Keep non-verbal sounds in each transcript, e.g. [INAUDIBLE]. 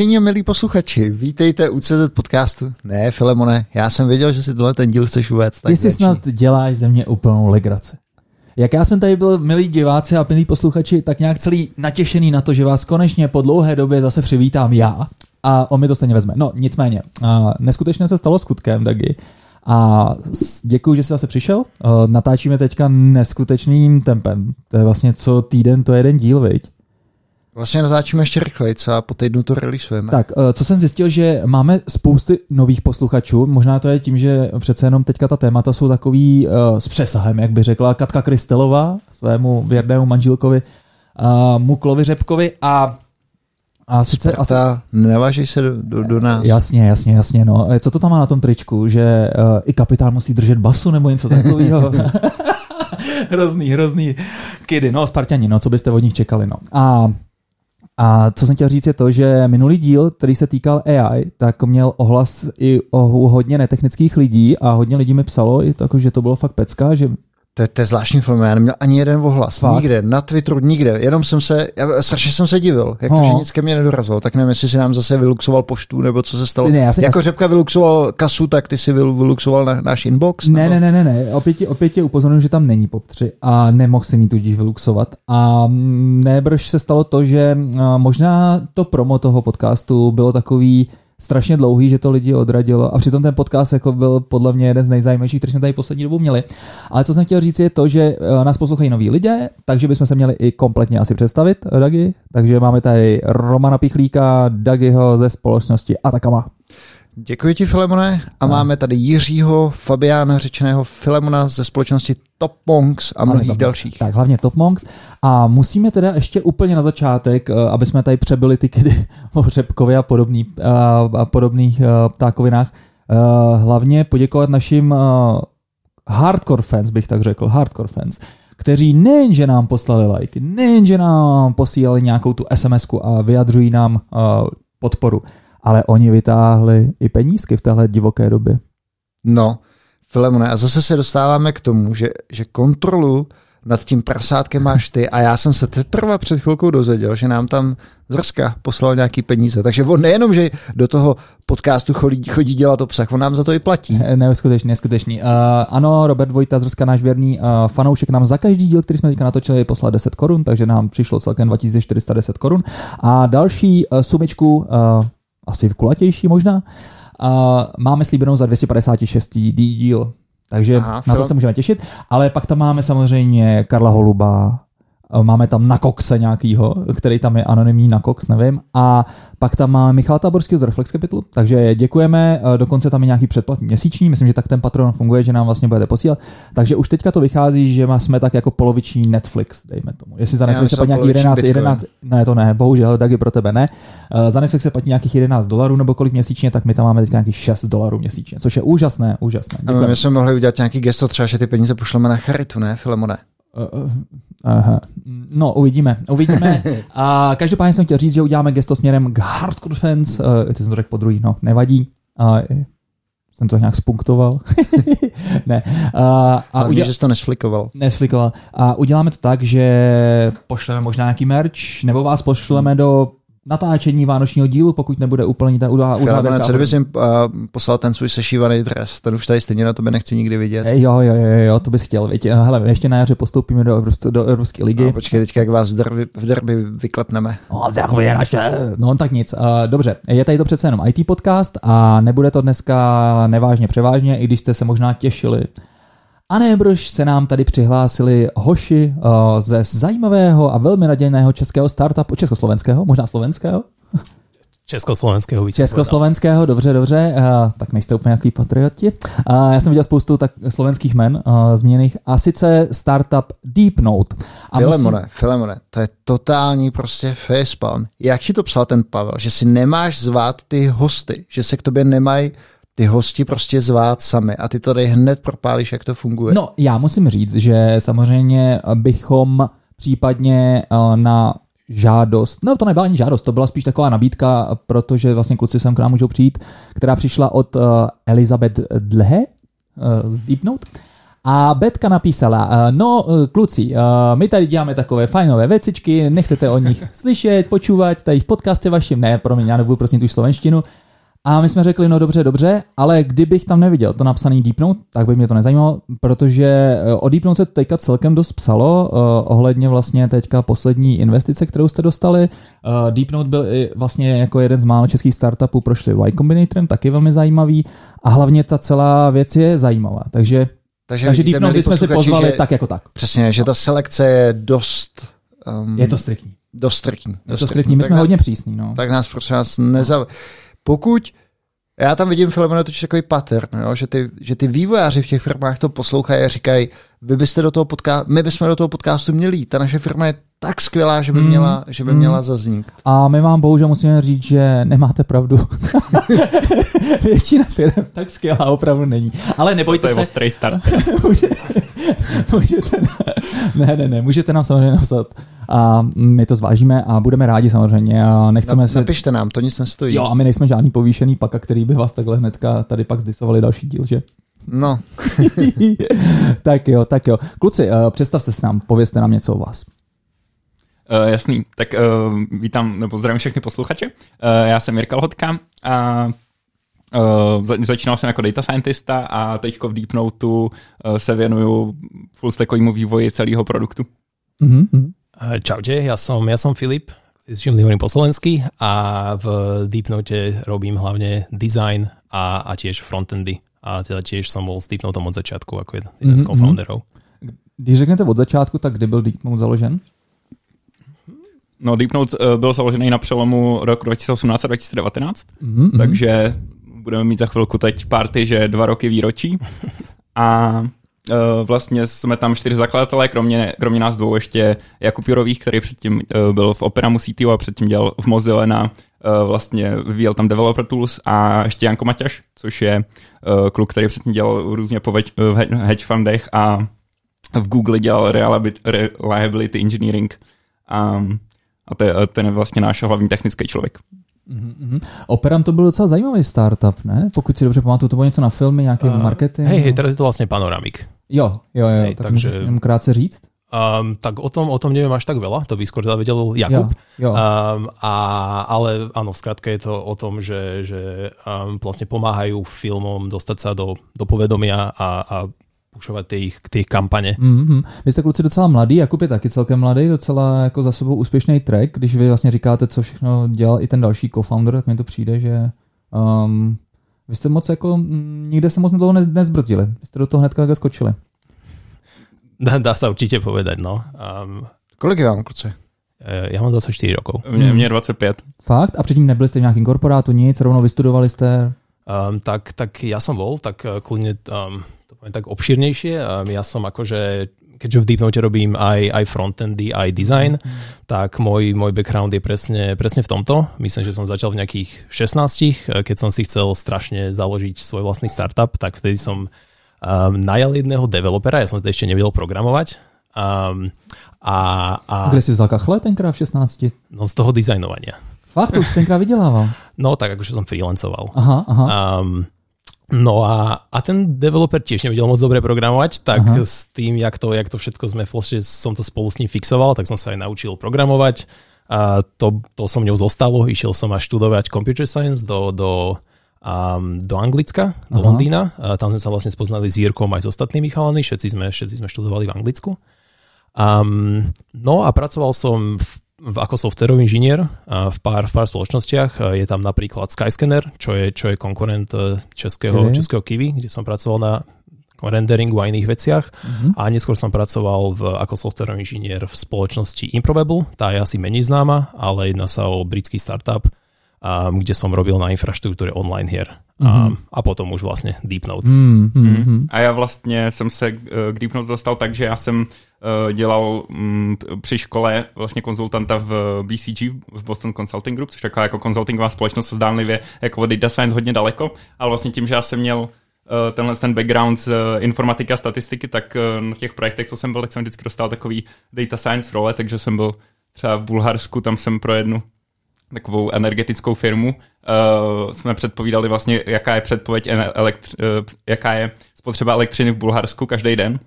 Vážení a milí posluchači, vítejte u CZ podcastu. Ne, Filemone, já jsem věděl, že si tohle ten díl chceš uvést. Ty si snad děláš ze mě úplnou legraci. Jak já jsem tady byl, milí diváci a milí posluchači, tak nějak celý natěšený na to, že vás konečně po dlouhé době zase přivítám já a on mi to stejně vezme. No, nicméně, uh, neskutečně se stalo skutkem, Dagi. A děkuji, že jsi zase přišel. Uh, natáčíme teďka neskutečným tempem. To je vlastně co týden, to je jeden díl, viď? Vlastně natáčíme ještě rychleji, a po týdnu to releaseujeme. Tak, uh, co jsem zjistil, že máme spousty nových posluchačů. Možná to je tím, že přece jenom teďka ta témata jsou takový uh, s přesahem, jak by řekla Katka Krystelová svému věrnému manželkovi uh, Muklovi Řepkovi a a sice Sparta, asi... nevážej se do, do, do nás. Jasně, jasně, jasně. No. Co to tam má na tom tričku? Že uh, i kapitán musí držet basu nebo něco takového? [LAUGHS] hrozný, hrozný kidy. No, Spartani, no, co byste od nich čekali, no. A a co jsem chtěl říct je to, že minulý díl, který se týkal AI, tak měl ohlas i o hodně netechnických lidí a hodně lidí mi psalo, i to, že to bylo fakt pecka, že to je, to je zvláštní film, já neměl ani jeden ohlas, Fakt? nikde, na Twitteru nikde, jenom jsem se, já strašně jsem se divil, jak to, no. že nic ke mně nedorazilo, tak nevím, jestli si nám zase vyluxoval poštu, nebo co se stalo. Ne, já jsem, jako já... Řepka vyluxoval kasu, tak ty si vyluxoval na, náš inbox? Ne, nebo? ne, ne, ne, ne, opět tě, opět tě upozorňuji, že tam není POP 3 a nemohl si mi tudíž vyluxovat a nebrž se stalo to, že možná to promo toho podcastu bylo takový, strašně dlouhý, že to lidi odradilo a přitom ten podcast jako byl podle mě jeden z nejzajímavějších, který jsme tady poslední dobu měli. Ale co jsem chtěl říct je to, že eh, nás poslouchají noví lidé, takže bychom se měli i kompletně asi představit, Dagi. Takže máme tady Romana Pichlíka, Dagiho ze společnosti Atakama. Děkuji ti, Filemone. A no. máme tady Jiřího Fabiána, řečeného Filemona ze společnosti Top Monks a mnohých dalších. Tak, hlavně Top Monks. A musíme teda ještě úplně na začátek, eh, aby jsme tady přebyli ty kedy [LAUGHS] o Řepkově a, podobný, eh, a podobných eh, ptákovinách, hlavně poděkovat našim hardcore fans, bych tak řekl, hardcore fans, kteří nejenže nám poslali like, nejenže nám posílali nějakou tu sms a vyjadřují nám podporu, ale oni vytáhli i penízky v téhle divoké době. No, Filemone, a zase se dostáváme k tomu, že, že kontrolu nad tím prasátkem máš ty a já jsem se teprve před chvilkou dozvěděl, že nám tam Zrska poslal nějaký peníze. Takže on nejenom, že do toho podcastu chodí, chodí dělat obsah, on nám za to i platí. Neskutečný, neskutečný. Uh, ano, Robert Vojta Zrska, náš věrný uh, fanoušek, nám za každý díl, který jsme teďka natočili, poslal 10 korun, takže nám přišlo celkem 2410 korun. A další uh, sumičku uh, asi v kulatější možná. A máme slíbenou za 256. díl, takže Aha, na to se můžeme těšit. Ale pak tam máme samozřejmě Karla Holuba, máme tam na Coxe nějakýho, který tam je anonymní na Cox, nevím. A pak tam máme Michala Táborského z Reflex Capital, takže děkujeme, dokonce tam je nějaký předplat měsíční, myslím, že tak ten patron funguje, že nám vlastně budete posílat. Takže už teďka to vychází, že jsme tak jako poloviční Netflix, dejme tomu. Jestli za Netflix se platí nějaký 11, 11, ne to ne, bohužel, Dagi pro tebe ne. Uh, za Netflix se platí nějakých 11 dolarů nebo kolik měsíčně, tak my tam máme teď nějakých 6 dolarů měsíčně, což je úžasné, úžasné. Děkujeme. My jsme mohli udělat nějaký gesto, třeba, že ty peníze pošleme na charitu, ne, Filemone? Uh, aha. No, uvidíme, uvidíme. [LAUGHS] A každopádně jsem chtěl říct, že uděláme gesto směrem k hardcore fans. Uh, ty jsem to řekl po druhý, no, nevadí. Uh, jsem to nějak spunktoval. [LAUGHS] ne. Uh, a uděl... že jsi to nesflikoval. Nesflikoval. A uděláme to tak, že pošleme možná nějaký merch, nebo vás pošleme do natáčení vánočního dílu, pokud nebude úplně ta udá. Filip, co kdyby jsi uh, poslal ten svůj sešívaný dres, ten už tady stejně na tobě nechci nikdy vidět. E, jo, jo, jo, jo, to bys chtěl, vidět. Hele, ještě na jaře postoupíme do, do Evropské ligy. No, počkej, teďka jak vás v derby, v derby vyklepneme. No, derby je naše. No, tak nic. Uh, dobře, je tady to přece jenom IT podcast a nebude to dneska nevážně převážně, i když jste se možná těšili a nebrož se nám tady přihlásili hoši uh, ze zajímavého a velmi nadějného českého startupu, československého, možná slovenského? Československého víc. Československého, dobře, dobře, uh, tak nejste úplně nějaký patrioti. Uh, já jsem viděl spoustu tak slovenských men uh, změněných a sice startup Deep Note. A Filemone, musím... Filemone, to je totální prostě facepalm. Jak ti to psal ten Pavel, že si nemáš zvát ty hosty, že se k tobě nemají ty hosti prostě zvát sami a ty to tady hned propálíš, jak to funguje. No, já musím říct, že samozřejmě bychom případně eh, na žádost, no to nebyla ani žádost, to byla spíš taková nabídka, protože vlastně kluci sem k nám můžou přijít, která přišla od uh, Elizabeth Dlehe uh, z Deep Note. A Betka napísala, no kluci, my tady děláme takové fajnové vecičky, nechcete o nich [LAUGHS] slyšet, počúvat, tady v podcaste vašim, ne, promiň, já nebudu prosím tu slovenštinu, a my jsme řekli, no dobře, dobře, ale kdybych tam neviděl to napsaný Deepnote, tak by mě to nezajímalo, protože eh, o Deepnote se teďka celkem dost psalo, uh, ohledně vlastně teďka poslední investice, kterou jste dostali. Uh, Deepnote byl i vlastně jako jeden z málo českých startupů, prošli Y Combinatorem, taky velmi zajímavý a hlavně ta celá věc je zajímavá, takže takže, takže Deepnote bychom si pozvali že, tak jako tak. Přesně, že ta selekce je dost... Um, je to striktní. Dost striktní. Je to striktní, my jsme hodně přísní. No. Tak nás prosím vás nezav pokud já tam vidím Filemone totiž takový pattern, jo, že, ty, že ty vývojáři v těch firmách to poslouchají a říkají, vy byste do toho podcastu, my bychom do toho podcastu měli jít. Ta naše firma je tak skvělá, že by, mm. měla, že by mm. měla zaznít. A my vám bohužel musíme říct, že nemáte pravdu. [LAUGHS] Většina firm tak skvělá opravdu není. Ale nebojte to se. To je start. [LAUGHS] můžete, můžete, ne, ne, ne, můžete nám samozřejmě napsat a my to zvážíme a budeme rádi samozřejmě a nechceme se... Napište nám, to nic nestojí. Jo, a my nejsme žádný povýšený paka, který by vás takhle hnedka tady pak zdisovali další díl, že? No. [LAUGHS] tak jo, tak jo. Kluci, uh, představte se nám, povězte nám něco o vás. Uh, jasný, tak uh, vítám, nebo zdravím všechny posluchače. Uh, já jsem Jirka Lhotka a uh, začínal jsem jako data scientista a teďko v Deep uh, se věnuju full stackovému vývoji celého produktu. Mm-hmm. Čaute, ja som, ja som Filip, s čím hovorím po slovensky a v Deepnote robím hlavne design a, a tiež frontendy. A teda tiež som bol s Deepnotem od začátku ako jeden, jeden mm-hmm. z co-founderov. Když řeknete od začátku, tak kdy byl Deepnote založen? No, Deepnote uh, byl založený na přelomu roku 2018 a 2019, mm-hmm. takže budeme mít za chvilku teď party, že dva roky výročí. [LAUGHS] A uh, vlastně jsme tam čtyři zakladatelé, kromě, kromě nás dvou ještě Jakub Jurových, který předtím uh, byl v Opera CTO a předtím dělal v Mozilla na vlastně vyvíjel tam developer tools a ještě Janko Maťaš, což je uh, kluk, který předtím dělal různě po v hedge fundech a v Google dělal reliability engineering. Um, a ten je vlastně náš hlavní technický člověk. Mm-hmm. Operam to byl docela zajímavý startup, ne? Pokud si dobře pamatuju, to bylo něco na filmy, nějaký uh, marketing. Hej, hej, teraz je to vlastně Panoramik. Jo, jo, jo, hej, tak takže... můžeš krátce říct? Um, tak o tom, o tom neviem až tak veľa, to by skôr vedel Jakub. Jo, jo. Um, a, ale áno, v skratke je to o tom, že, že um, vlastne pomáhajú filmom dostať sa do, do povedomia a, a pušovat ty jejich, ty kampaně. Mm-hmm. Vy jste kluci docela mladý, Jakub je taky celkem mladý, docela jako za sebou úspěšný track, když vy vlastně říkáte, co všechno dělal i ten další co-founder, tak mi to přijde, že um, vy jste moc jako, mm, nikde se moc dlouho ne, nezbrzdili, vy jste do toho hnedka skočili. Dá, dá se určitě povedať, no. Um, Kolik je vám, kluci? Eh, já mám 24 rokov. Mě, mě 25. Fakt? A předtím nebyli jste v nějakém korporátu, nic, rovnou vystudovali jste? Um, tak, tak ja som bol, tak uh, kľudne um, poviem tak obšírnejšie. Ja som akože, keďže v Deepnote robím aj, aj frontendy, aj design, mm. tak môj, môj background je presne, presne v tomto. Myslím, že som začal v nejakých 16, keď som si chcel strašne založiť svoj vlastný startup, tak vtedy som um, najal jedného developera, ja som ešte nevedel programovať. Um, a, a... Kde si vzal kachle tenkrát v 16? No z toho dizajnovania. Fakt, to už tenkrát vydělával? [LAUGHS] No tak akože som freelancoval. Aha, aha. Um, No a, a ten developer tiež nevedel moc dobre programovať, tak Aha. s tým, jak to, jak to všetko sme vlastne, som to spolu s ním fixoval, tak som sa aj naučil programovať. A to, to som mňou zostalo, išiel som až študovať computer science do, do, um, do Anglicka, do Aha. Londýna. A tam sme sa vlastne spoznali s Jirkom aj s ostatnými chalami, všetci sme, všetci sme študovali v Anglicku. Um, no a pracoval som v ako softwarový inžinier v pár, v pár spoločnostiach. Je tam napríklad Skyscanner, čo je, čo je konkurent e, českého, okay. českého Kiwi, kde som pracoval na renderingu a iných veciach. Uh-huh. A neskôr som pracoval v, ako softwarový inžinier v spoločnosti Improbable. Tá je asi menej známa, ale jedná sa o britský startup, um, kde som robil na infraštruktúre online hier. Um, a potom už vlastně Deep Note. Uh-huh. Uh-huh. A já vlastně jsem se k Deep Note dostal tak, že já jsem uh, dělal um, při škole vlastně konzultanta v BCG, v Boston Consulting Group, což taková jako konzultingová společnost zdánlivě jako data science hodně daleko, ale vlastně tím, že já jsem měl tenhle ten background z informatiky a statistiky, tak na těch projektech, co jsem byl, tak jsem vždycky dostal takový data science role, takže jsem byl třeba v Bulharsku, tam jsem pro jednu takovou energetickou firmu, uh, jsme předpovídali vlastně, jaká je předpověď, elektř, uh, jaká je spotřeba elektřiny v Bulharsku každý den.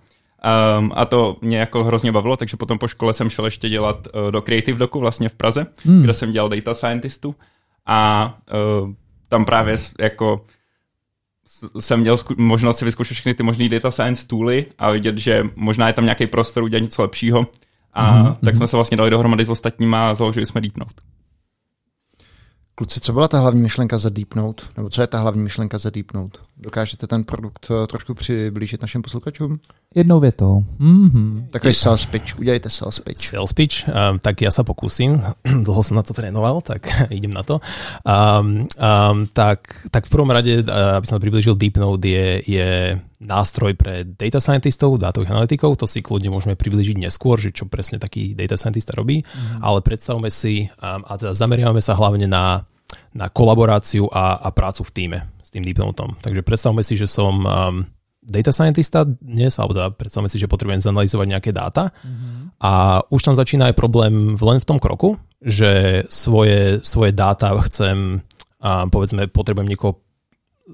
Um, a to mě jako hrozně bavilo, takže potom po škole jsem šel ještě dělat uh, do Creative Docu vlastně v Praze, hmm. kde jsem dělal data scientistu a uh, tam právě jako jsem měl možnost si vyzkoušet všechny ty možné data science tooly a vidět, že možná je tam nějaký prostor udělat něco lepšího. A mm-hmm. tak jsme se vlastně dali dohromady s ostatníma a založili jsme Deepnote. Kluci, co byla ta hlavní myšlenka za Deep Note? Nebo co je ta hlavní myšlenka za Deep Note? Dokážete ten produkt eh, trošku přiblížit našim posluchačům? Jednou větou. Mm-hmm. Takový sales pitch, udělejte sales pitch. Sales pitch, um, tak já se pokusím. [CLEARS THROAT] Dlho jsem na to trénoval, tak [LAUGHS] idem na to. Um, um, tak, tak v prvom rade, uh, aby som približil Deep Note, je, je nástroj pre data scientistov, dátových analytikov, to si kľudne môžeme približiť neskôr, že čo presne taký data scientista robí, mm. ale predstavme si um, a teda zameriavame sa hlavne na, na kolaboráciu a, a prácu v týme s tým Deepnotom. Takže predstavme si, že som um, data scientista dnes, alebo teda predstavme si, že potrebujem zanalizovať nejaké dáta mm-hmm. a už tam začína aj problém len v tom kroku, že svoje, svoje dáta chcem, a povedzme, potrebujem niekoho,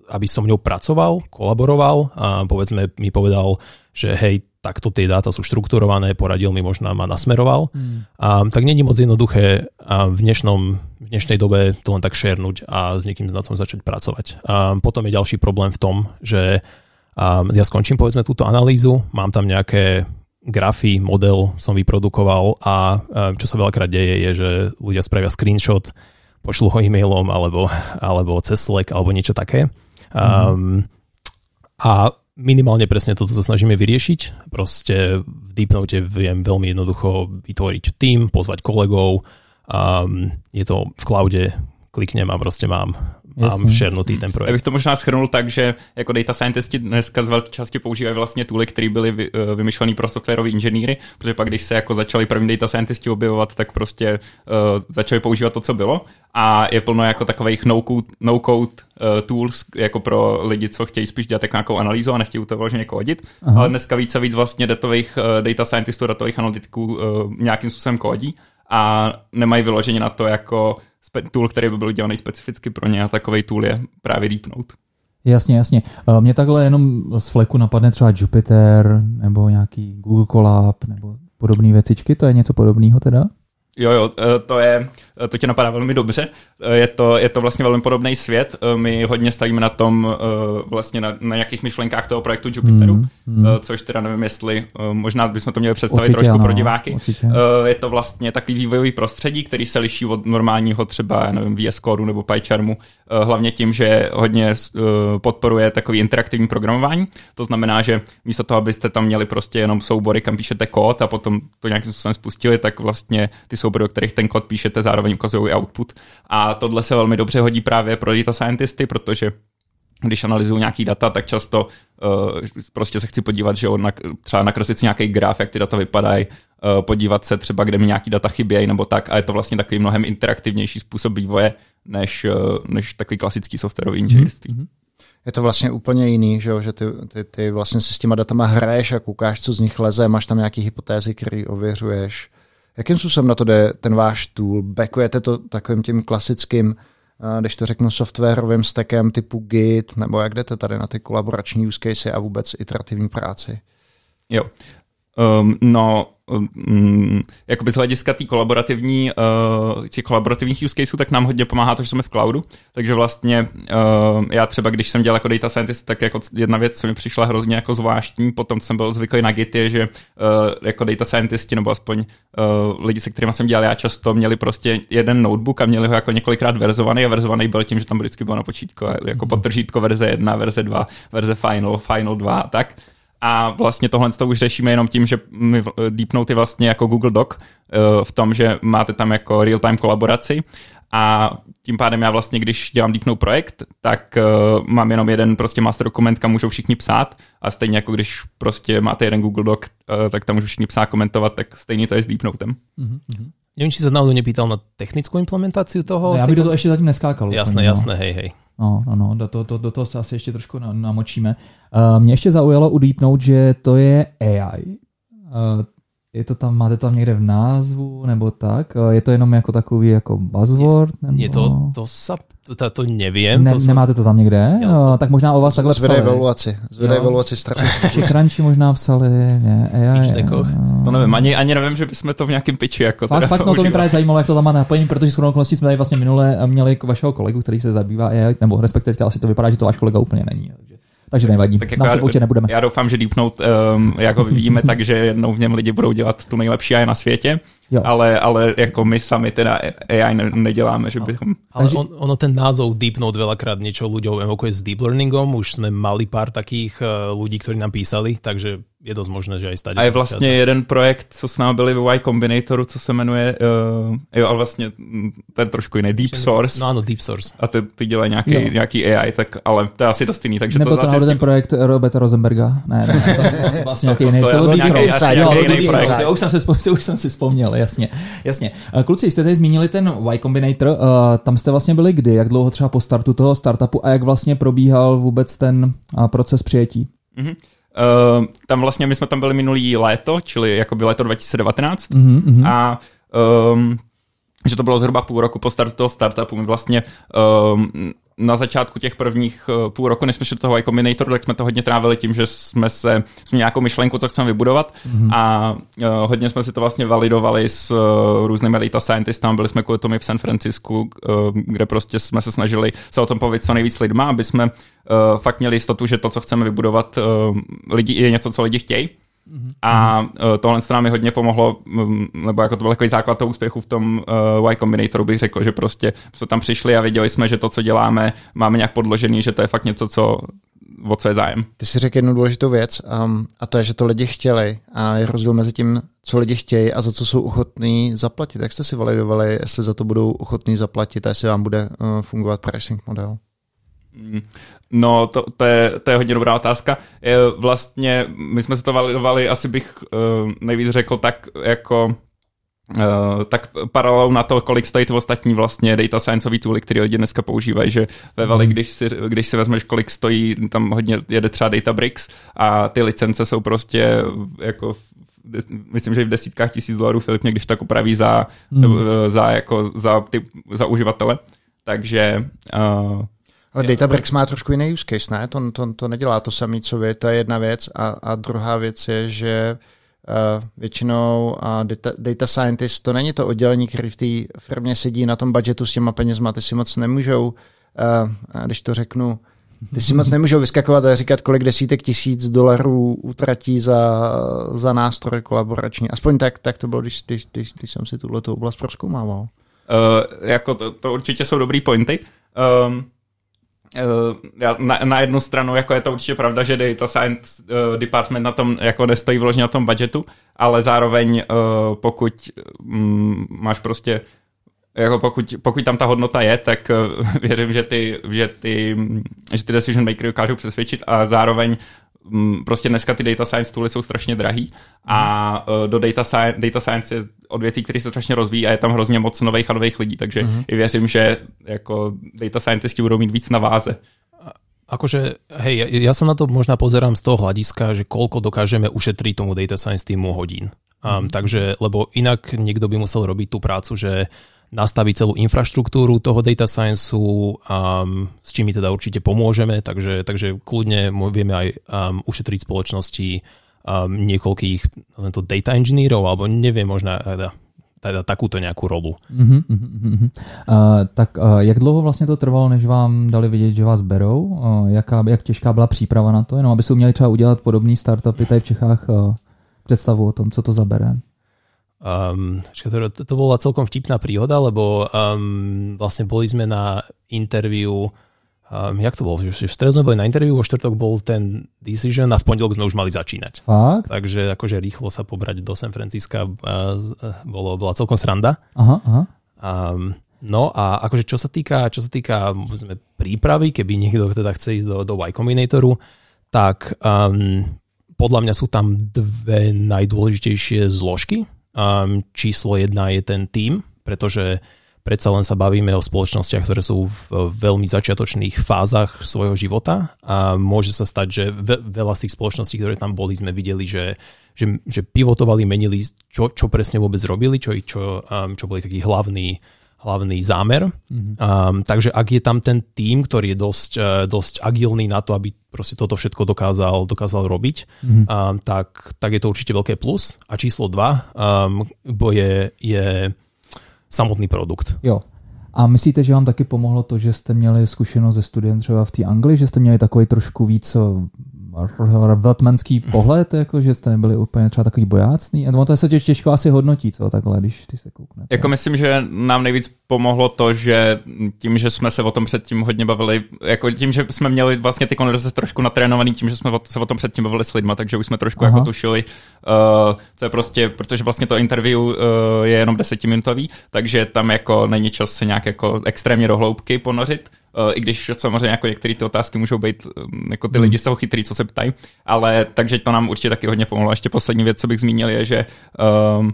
aby som ňou pracoval, kolaboroval a povedzme mi povedal, že hej, takto tie dáta sú štrukturované, poradil mi, možno ma nasmeroval. Mm. A, tak není moc jednoduché a v, dnešnom, v dnešnej dobe to len tak šernúť a s niekým na tom začať pracovať. A potom je ďalší problém v tom, že a ja skončím povedzme túto analýzu, mám tam nejaké grafy, model som vyprodukoval a čo sa veľakrát deje je, že ľudia spravia screenshot, pošlu ho e-mailom alebo, alebo cez Slack alebo niečo také. Mm. Um, a minimálne presne toto sa snažíme vyriešiť. Proste v Deepnote viem veľmi jednoducho vytvoriť tým, pozvať kolegov. Um, je to v cloude, kliknem a prostě mám mám všernutý ten projekt. Já bych to možná schrnul tak, že jako data scientisti dneska z velké části používají vlastně tooly, které byly vy, uh, vymyšlené pro softwarové inženýry, protože pak, když se jako začali první data scientisti objevovat, tak prostě uh, začali používat to, co bylo a je plno jako takových no-code, no-code uh, tools jako pro lidi, co chtějí spíš dělat jako nějakou analýzu a nechtějí to vloženě kódit, Aha. ale dneska více a víc vlastně datových uh, data scientistů, datových analytiků uh, nějakým způsobem kódí a nemají vyloženě na to jako tool, který by byl dělaný specificky pro ně a takový tool je právě Deepnote. Jasně, jasně. Eh, mě takhle jenom z fleku napadne třeba Jupyter nebo nějaký Google Colab nebo podobné věcičky, to je něco podobného teda? Jo, jo, eh, to je, eh, to tě napadá velmi dobře. Eh, je to, je to vlastně velmi podobný svět. My hodně stavíme na tom, vlastně na, na nějakých myšlenkách toho projektu Jupiteru, mm, mm. což teda nevím, jestli možná bychom to měli představit určitě, trošku ano, pro diváky. Určitě. Je to vlastně takový vývojový prostředí, který se liší od normálního třeba, nevím, VS Code nebo PyCharmu, hlavně tím, že hodně podporuje takový interaktivní programování. To znamená, že místo toho, abyste tam měli prostě jenom soubory, kam píšete kód a potom to nějakým způsobem spustili, tak vlastně ty soubory, do kterých ten kód píšete, zároveň ukazují output. A tohle se velmi dobře hodí právě pro data scientisty, protože když analyzuju nějaký data, tak často uh, prostě se chci podívat, že on na, třeba nakreslit si nějaký graf, jak ty data vypadají, uh, podívat se třeba, kde mi nějaký data chybějí nebo tak a je to vlastně takový mnohem interaktivnější způsob vývoje, než, uh, než takový klasický softwarový inženýrství. Mm-hmm. Je to vlastně úplně jiný, že, že ty, ty, ty vlastně si s těma datama hraješ a koukáš, co z nich leze, máš tam nějaký hypotézy, které ověřuješ Jakým způsobem na to jde ten váš tool? Backujete to takovým tím klasickým, když to řeknu, softwarovým stackem typu Git, nebo jak jdete tady na ty kolaborační use case a vůbec iterativní práci? Jo. Um, no, um, jakoby z hlediska té kolaborativní, uh, těch kolaborativních use caseů, tak nám hodně pomáhá to, že jsme v cloudu, takže vlastně uh, já třeba, když jsem dělal jako data scientist, tak jako jedna věc, co mi přišla hrozně jako zvláštní, potom jsem byl zvyklý na Git, je, že uh, jako data scientisti, nebo aspoň uh, lidi, se kterými jsem dělal já často, měli prostě jeden notebook a měli ho jako několikrát verzovaný a verzovaný byl tím, že tam vždycky bylo na počítko, jako mhm. podtržítko verze 1, verze 2, verze final, final 2 a tak. A vlastně tohle to už řešíme jenom tím, že my Deepnote je vlastně jako Google Doc eh, v tom, že máte tam jako real-time kolaboraci a tím pádem já vlastně, když dělám Deepnote projekt, tak uh, mám jenom jeden prostě master dokument, kam můžou všichni psát a stejně jako když prostě máte jeden Google Doc, uh, tak tam můžou všichni psát, komentovat, tak stejně to je s Deepnotem. Mm-hmm. Nevím, či se náhodou nepýtal na technickou implementaci toho. Já bych do toho ještě zatím neskákal. Jasné, jasné, hej, hej. No, no, no do, to, to, do toho se asi ještě trošku namočíme. Uh, mě ještě zaujalo u Deep Note, že to je AI. Uh, je to tam, máte to tam někde v názvu, nebo tak? Je to jenom jako takový jako buzzword? Nebo... Nie, to, to sa, to, to neviem. Ne, to nemáte to tam někde? Jo. Jo, tak možná o vás takhle Zvedej psali. evaluaci. Zvedej evaluaci strašně. Crunchy možná psali, ne, AI, deckoch? To nevím, ani, ani nevím, že bychom to v nějakém pitchi jako Fakt, fakt, no to mě právě zajímalo, jak to tam má napojení, protože skoro okolností jsme tady vlastně minule měli k vašeho kolegu, který se zabývá AI, nebo respektive asi to vypadá, že to váš kolega úplně není. Takže, takže nevadí, Tak jako nám já, nebudeme. já doufám, že Deep Note, um, jak ho vyvíjíme, [LAUGHS] takže jednou v něm lidi budou dělat tu nejlepší AI na světě, Jo. ale, ale jako my sami teda AI ne, neděláme, že bychom... ale Takže- on, ono ten názov Deep Note veľakrát niečo ľuďom evokuje s deep learningom. Už sme mali pár takých uh, ľudí, ktorí nám písali, takže je dosť možné, že aj stade. A je vlastně jeden projekt, co s námi byli ve Y Combinatoru, co se jmenuje, uh, jo, ale vlastně mm, ten trošku jiný, Deep Source. No áno, Deep Source. A ty, ty dělají nějaký, Jo. nějaký AI, tak, ale to je asi dost jiný, takže Nebo to to náhodou ten projekt Roberta Rosenberga. Ne, ne, [LAUGHS] to vlastně nějaký jiný. to je To Deep nějaký- nějaký to byl jiný projekt. Jo, Už jsem si vzpomněl, [LAUGHS] už jsem si vzpomněl, jasně. jasně. Eh, Kluci, jste tady zmínili ten Y Combinator, uh, tam jste vlastně byli kdy, jak dlouho třeba po startu toho startupu a jak vlastně probíhal vůbec ten uh, proces přijetí? Mhm. Uh, tam vlastně my jsme tam byli minulý léto, čili jako by léto 2019 Mhm, mhm. a um, že to bylo zhruba půl roku po startu toho startupu. My vlastně um, na začátku těch prvních uh, půl roku, než jsme šli do toho Y Combinatoru, tak jsme to hodně trávili tím, že jsme se jsme nějakou myšlenku, co chceme vybudovat mm-hmm. a uh, hodně jsme si to vlastně validovali s uh, různými data scientistami. Byli jsme kvůli tomu i v San Francisku, uh, kde prostě jsme se snažili se o tom povědět co nejvíc lidma, aby jsme uh, fakt měli jistotu, že to, co chceme vybudovat, uh, lidi, je něco, co lidi chtějí. A uh, tohle se nám mi hodně pomohlo, mm, nebo jako to byl takový základ toho úspěchu v tom uh, Y Combinatoru bych řekl, že prostě jsme tam přišli a věděli jsme, že to, co děláme, máme nějak podložený, že to je fakt něco, co, o co je zájem. Ty si řekl jednu důležitou věc um, a to je, že to lidi chtěli a je rozdíl mezi tím, co lidi chtějí a za co jsou ochotní zaplatit. Jak jste si validovali, jestli za to budou ochotní zaplatit a jestli vám bude uh, fungovat pricing model? Mm, No, to, to, je, to je hodně dobrá otázka. Je, Vlastně my jsme se to validovali, asi bych uh, nejvíc řekl tak jako Uh, tak paralelou na to, kolik stojí ty ostatní vlastně data scienceový tooly, které lidi dneska používají, že ve Vali, když si, když si vezmeš, kolik stojí, tam hodně jede třeba Databricks a ty licence jsou prostě jako myslím, že i v desítkách tisíc dolarů Filip mě když tak upraví za, Hmm. hmm. za, jako, za, ty, za uživatele. Takže uh, Ale Databricks má trošku jiný use case, ne? To, to, to nedělá to samé, co vy, to je jedna věc. A, a druhá věc je, že uh, většinou uh, data, data scientist, to není to oddělení, který v té firmě sedí na tom budgetu s těma penězma, ty si moc nemůžou, uh, když to řeknu, ty si moc nemůžou vyskakovat a říkat, kolik desítek tisíc dolarů utratí za, za nástroj kolaborační. Aspoň tak, tak to bylo, když, když, když, když jsem si tuhle oblast proskoumával. Uh, jako to, to určitě jsou dobrý pointy. Um, já, na, na jednu stranu jako je to určitě pravda, že data science uh, department na tom jako nestojí vložně na tom budgetu, ale zároveň uh, pokud um, máš prostě jako pokud, pokud tam ta hodnota je, tak uh, [LAUGHS] věřím, že ty, že ty, že ty decision makery dokážou přesvědčit a zároveň mm, prostě dneska ty data science tooly jsou strašně drahý a uh, do data science, data science je odvětví, které se strašně rozvíjí a je tam hrozně moc nových a nových lidí, takže mm-hmm. i věřím, že jako data scientisti budou mít víc na váze. Akože, hej, ja, ja sa na to možno pozerám z toho hľadiska, že koľko dokážeme ušetriť tomu data science týmu hodín. Um, takže, lebo inak niekto by musel robiť tú prácu, že nastaviť celú infraštruktúru toho data scienceu, um, s čím my teda určite pomôžeme, takže, takže kľudne mo- vieme aj um, ušetriť spoločnosti um, niekoľkých to data engineerov, alebo neviem, možno teda, teda takúto nejakú rolu. Mhm, mhm. Uh, tak uh, jak dlouho vlastně to trvalo, než vám dali vědět, že vás berou? Uh, jaká, jak těžká byla příprava na to? Jenom aby si uměli třeba udělat podobný startupy tady v Čechách uh, představu o tom, co to zabere. Um, to, to bola celkom vtipná príhoda, lebo um, vlastne boli sme na interview, um, jak to bolo, že v stredu sme boli na interview, vo štvrtok bol ten decision a v pondelok sme už mali začínať. Fakt? Takže akože rýchlo sa pobrať do San Francisca uh, uh, bolo, bola celkom sranda. Aha, aha. Um, no a akože čo sa týka, čo sa týka povedzme, prípravy, keby niekto teda chce ísť do, do Y Combinatoru, tak um, podľa mňa sú tam dve najdôležitejšie zložky. Um, číslo jedna je ten tým, pretože predsa len sa bavíme o spoločnostiach, ktoré sú v veľmi začiatočných fázach svojho života a môže sa stať, že veľa z tých spoločností, ktoré tam boli, sme videli, že, že, že pivotovali, menili, čo, čo presne vôbec robili, čo, čo, um, čo boli taký hlavný, hlavný zámer. Mm-hmm. Um, takže ak je tam ten tým, ktorý je dosť, uh, dosť agilný na to, aby proste toto všetko dokázal, dokázal robiť, mm-hmm. um, tak, tak je to určite veľké plus. A číslo dva um, je, je samotný produkt. Jo. A myslíte, že vám taky pomohlo to, že jste měli zkušenost ze studiem třeba v té Anglii, že jste měli takový trošku víc veltmanský pohled, jako že jste nebyli úplně třeba takový bojácný. A to se těžko asi hodnotí, co takhle, když ty se kouknete. Jako myslím, že nám nejvíc pomohlo to, že tím, že jsme se o tom předtím hodně bavili, jako tím, že jsme měli vlastně ty konverzace trošku natrénovaný, tím, že jsme se o tom předtím bavili s lidma, takže už jsme trošku Aha. jako tušili, uh, co je prostě, protože vlastně to interview uh, je jenom desetiminutový, takže tam jako není čas se nějak jako extrémně do hloubky ponořit. Uh, I když samozřejmě jako některé ty otázky můžou být, jako ty hmm. lidi jsou chytrý, co se ptají, ale takže to nám určitě taky hodně pomohlo. Ještě poslední věc, co bych zmínil, je, že um,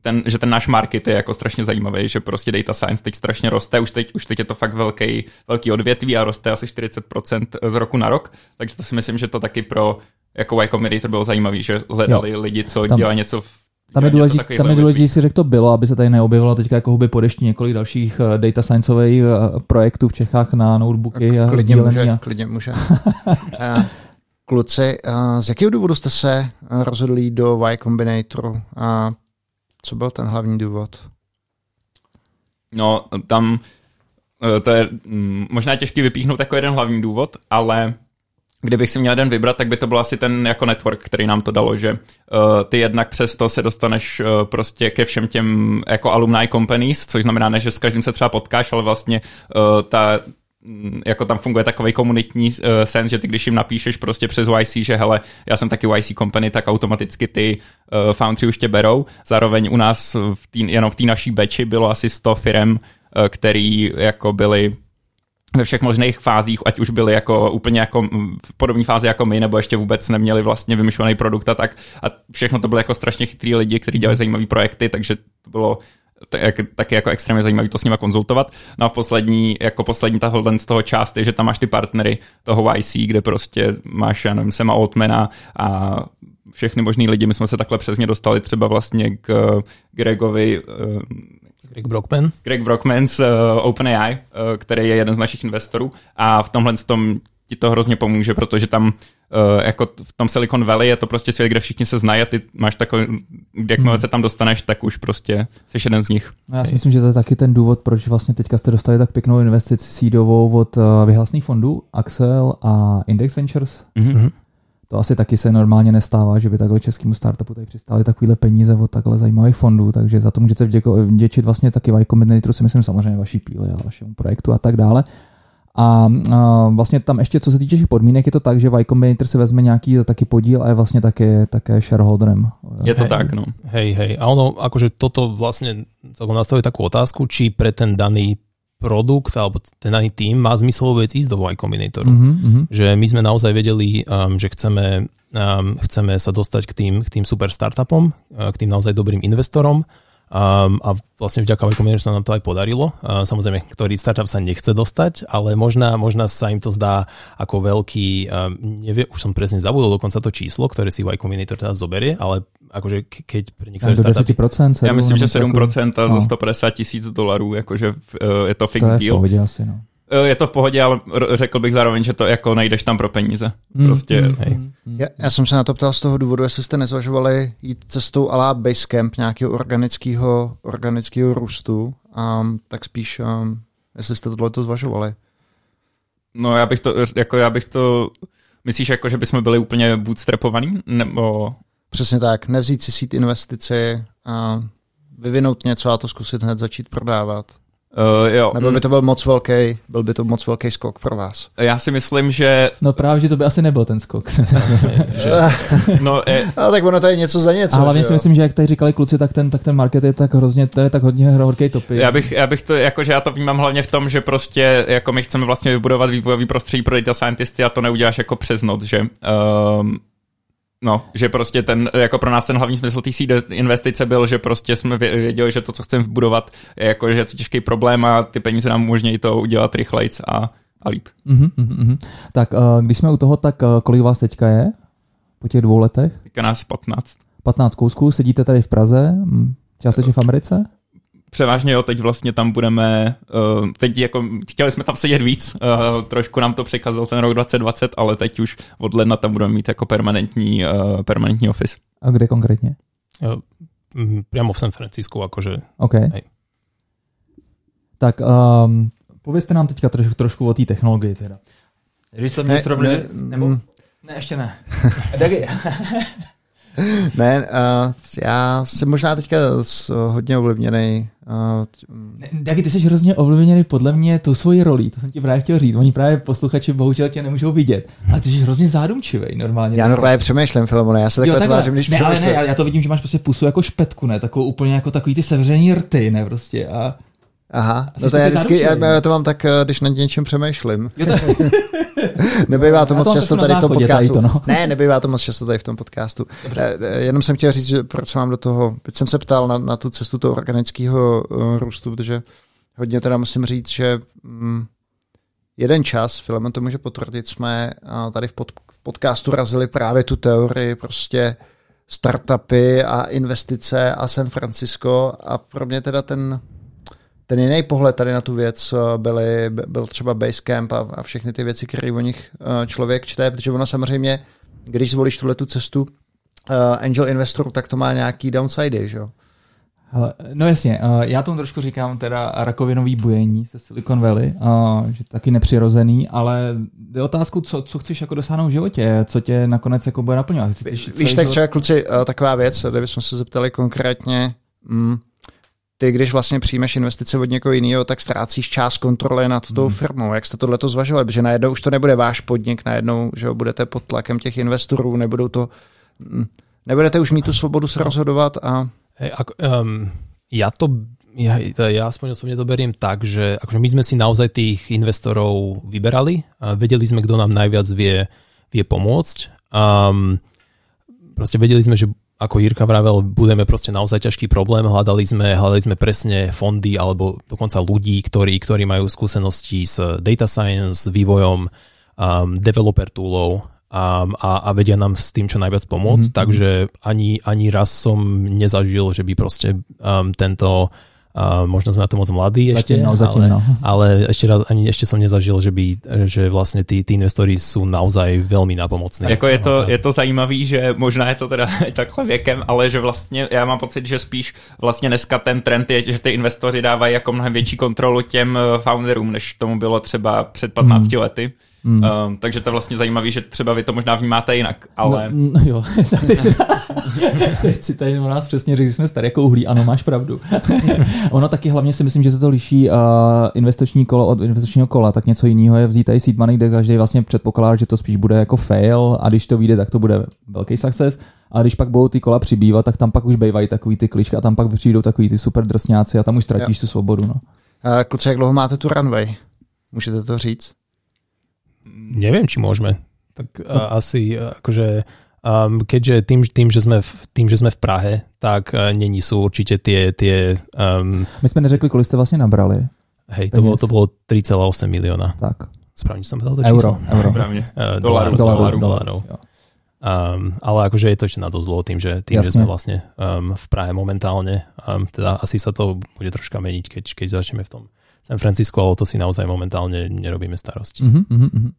ten, že ten náš market je jako strašně zajímavý, že prostě data science teď strašně roste, už teď, už teď je to fakt velký, velký odvětví a roste asi 40% z roku na rok, takže to si myslím, že to taky pro jako Y Combinator bylo zajímavý, že hledali jo. lidi, co tam, dělají něco v tam je důležité, tam je důležitý si řekl to bylo, aby se tady neobjevilo teďka jako huby po dešti několik dalších uh, data scienceových uh, projektů v Čechách na notebooky. A klidně může, a... klidně může. Kluci, z jakého důvodu jste se rozhodli do Y Combinatoru a co byl ten hlavní důvod? No, tam to je mm, možná těžký vypíchnout jako jeden hlavní důvod, ale kdybych si měl jeden vybrat, tak by to byl asi ten jako network, který nám to dalo, že uh, ty jednak přesto se dostaneš uh, prostě ke všem těm jako alumni companies, což znamená ne, že s každým se třeba potkáš, ale vlastně uh, ta Mm, jako tam funguje takový komunitní uh, sens, že ty když jim napíšeš prostě přes YC, že hele, já jsem taky YC company, tak automaticky ty uh, foundry už tě berou. Zároveň u nás v tý, jenom v té naší beči bylo asi 100 firm, uh, který jako byli ve všech možných fázích, ať už byli jako úplně jako v podobné fázi jako my, nebo ještě vůbec neměli vlastně vymyšlený produkt a tak. A všechno to byly jako strašně chytrý lidi, kteří dělali zajímavé projekty, takže to bylo taky jako extrémně zajímavý to s nimi konzultovat. No a v poslední, jako poslední tahle z toho část je, že tam máš ty partnery toho YC, kde prostě máš, já nevím, Sema Altmana a všechny možný lidi. My jsme se takhle přesně dostali třeba vlastně k Gregovi uh, Greg Brockman. Greg Brockman z uh, OpenAI, uh, který je jeden z našich investorů a v tomhle tom ti to hrozně pomůže, protože tam uh, jako v tom Silicon Valley je to prostě svět, kde všichni se znají a ty máš takový, jakmile hmm. se tam dostaneš, tak už prostě jsi jeden z nich. No já si myslím, že to je taky ten důvod, proč vlastně teďka jste dostali tak pěknou investici sídovou od uh, vyhlasných fondů Axel a Index Ventures. Mm-hmm. To asi taky se normálně nestává, že by takhle českému startupu tady přistály takovýhle peníze od takhle zajímavých fondů, takže za to můžete vděčit vlastně taky Y Combinator, si myslím samozřejmě vaší píle a vašemu projektu a tak dále. A, a vlastně tam ještě, co se týče těch podmínek, je to tak, že Y Combinator si vezme nějaký taky podíl a je vlastně také, také shareholderem. Je to hej, tak, no. Hej, hej. A ono, akože toto vlastne celkom nastaví takú otázku, či pre ten daný produkt alebo ten daný tým má zmysel vôbec ísť do Y Combinatoru. Mm-hmm. Že my sme naozaj vedeli, um, že chceme, um, chceme sa dostať k tým, k tým super startupom, uh, k tým naozaj dobrým investorom, Um, a vlastne vďaka Combinator sa nám to aj podarilo. Uh, samozrejme, ktorý startup sa nechce dostať, ale možná, možná sa im to zdá ako veľký, um, nevie, už som presne zabudol dokonca to číslo, ktoré si Y Combinator teraz zoberie, ale akože keď pre niektoré startupy... 10%, ja myslím, že 7% a no. za 150 tisíc dolarů, akože uh, je to fixed to deal. To je asi, no. Je to v pohodě, ale řekl bych zároveň, že to jako nejdeš tam pro peníze. Hmm, prostě, mm, hej. Mm, já, já jsem se na to ptal z toho důvodu, jestli jste nezvažovali jít cestou alá Basecamp, nějakého organického, organického růstu, um, tak spíš, um, jestli jste tohle to zvažovali. No já bych to, jako já bych to, myslíš jako, že bychom byli úplně bootstrapovaný? Nebo... Přesně tak, nevzít si sít investici a vyvinout něco a to zkusit hned začít prodávat. Uh, jo. Nebo by to byl moc velký, byl by to moc velký skok pro vás? Já si myslím, že... No právě, že to by asi nebyl ten skok. [LAUGHS] no, [LAUGHS] je... no, tak ono to je něco za něco. A hlavně si myslím, že jak tady říkali kluci, tak ten, tak ten market je tak hrozně, to je tak hodně horký topy. Já bych, já bych to, jakože já to vnímám hlavně v tom, že prostě jako my chceme vlastně vybudovat vývojový prostředí pro data scientisty a to neuděláš jako přes noc, že um, No, že prostě ten, jako pro nás ten hlavní smysl té investice byl, že prostě jsme věděli, že to, co chceme vbudovat, je jako, že je to těžký problém a ty peníze nám umožňují to udělat rychlejc a, a líp. Uh-huh, uh-huh. Tak uh, když jsme u toho, tak uh, kolik vás teďka je po těch dvou letech? Teďka nás 15. 15 kousků, sedíte tady v Praze, hm, částečně v Americe? Převážně jo, teď vlastně tam budeme, uh, teď jako chtěli jsme tam sedět víc, uh, trošku nám to překazil ten rok 2020, ale teď už od ledna tam budeme mít jako permanentní, uh, permanentní office. A kde konkrétně? Uh, priamo v San Francisku, akože. OK. Hej. Tak um, povězte nám teďka troš, trošku o té technologii teda. Když jste mě srovnali, ne, nebo... Mm. Ne, ještě ne. [LAUGHS] [LAUGHS] [LAUGHS] [LAUGHS] ne, uh, já jsem možná teďka hodně ovlivněný. Uh, Dagi, ty jsi hrozně ovlivněný podle mě tou svojí rolí, to jsem ti právě chtěl říct. Oni právě posluchači bohužel tě nemůžou vidět. A ty jsi hrozně zádumčivý normálně. Já normálně přemýšlím, Filemone, já se takhle, takhle. tvářím, když ne, ale ne, já to vidím, že máš prostě pusu jako špetku, ne? Takovou úplně jako takový ty sevřený rty, ne? Prostě. A Aha, no to já vždycky, já, já to mám tak, eh, když nad něčím přemýšlím. [LAUGHS] nebývá to moc často tady v tom podcastu. To, no. Ne, nebývá to moc často tady v tom podcastu. Dobře. Eh, jenom jsem chtěl říct, že proč mám do toho, teď jsem se ptal na, na tu cestu toho organického uh, růstu, protože hodně teda musím říct, že um, jeden čas, Filemon to může potvrdit, jsme uh, tady v, pod, v podcastu razili právě tu teorii prostě startupy a investice a San Francisco a pro mě teda ten ten jiný pohled tady na tu věc eh, byly, byl třeba Basecamp a, a všechny ty věci, které o nich eh, člověk čte, protože ono samozřejmě, když zvolíš tuhle tu cestu uh, angel investor, tak to má nějaký downside, že jo? No jasně, já tomu trošku říkám teda rakovinový bujení se Silicon Valley, že taky nepřirozený, ale je otázku, co, co chceš jako dosáhnout v životě, co tě nakonec jako bude naplňovat. Víš, tak třeba kluci, taková věc, kdybychom se zeptali konkrétně, mm, ty, když vlastně přijmeš investice od někoho jiného, tak ztrácíš část kontroly nad tou hmm. firmou. Jak jste tohle to zvažovali? Protože najednou už to nebude váš podnik, najednou že budete pod tlakem těch investorů, nebudou to, mm, nebudete už mít tu svobodu se rozhodovat a... Hey, ako, um, ja to ja, ja aspoň osobne to beriem tak, že akože my sme si naozaj tých investorov vyberali a vedeli sme, kto nám najviac vie, vie pomôcť. Um, proste vedeli sme, že ako Jirka vravel, budeme proste naozaj ťažký problém. Hľadali sme, hľadali sme presne fondy alebo dokonca ľudí, ktorí, ktorí majú skúsenosti s data science, vývojom, um, developer toolov um, a, a vedia nám s tým čo najviac pomôcť. Mm-hmm. Takže ani, ani raz som nezažil, že by proste um, tento Uh, možno sme na to moc mladí ešte, no, zatím, ale, no. ale ešte, raz, ani ešte som nezažil, že, by, že vlastne tí, tí investori sú naozaj veľmi napomocní. Jako je to, je to zajímavý, že možná je to teda [LAUGHS] takhle věkem, ale že vlastně já mám pocit, že spíš vlastně dneska ten trend je, že ty investoři dávají jako mnohem větší kontrolu těm eh, founderům, než tomu bylo třeba před 15 hmm. lety. Mm. Um, takže to je vlastně zajímavé, že třeba vy to možná vnímáte jinak, ale... No, no jo, [LAUGHS] teď, si, [LAUGHS] teď si tady o nás přesně řekl, že jsme staré jako uhlí, ano, máš pravdu. [LAUGHS] ono taky hlavně si myslím, že se to liší uh, investiční kolo od investičního kola, tak něco jiného je vzít tady seed money, kde každý vlastně předpokládá, že to spíš bude jako fail a když to vyjde, tak to bude velký success. A když pak budou ty kola přibývat, tak tam pak už bývají takový ty kličky a tam pak přijdou takový ty super drsňáci a tam už ztratíš jo. tu svobodu. No. Uh, kluci, jak dlouho máte tu runway? Můžete to říct? Neviem, či môžeme. Tak uh, asi akože um, keďže tým, tým, že sme v, tým, že sme v Prahe, tak uh, není sú určite tie... tie um, My sme neřekli, kolik ste vlastne nabrali. Hej, to bolo, to bolo 3,8 milióna. Tak. Správne som povedal to číslo? Euro. euro. Správne. Uh, dolárov. Dolárov. dolárov. Um, ale akože je to ešte na dosť dlho tým, že, tým, že sme vlastne um, v Prahe momentálne. Um, teda asi sa to bude troška meniť, keď, keď začneme v tom San Francisco, ale to si naozaj momentálně nerobíme starosti. Mm-hmm, mm-hmm.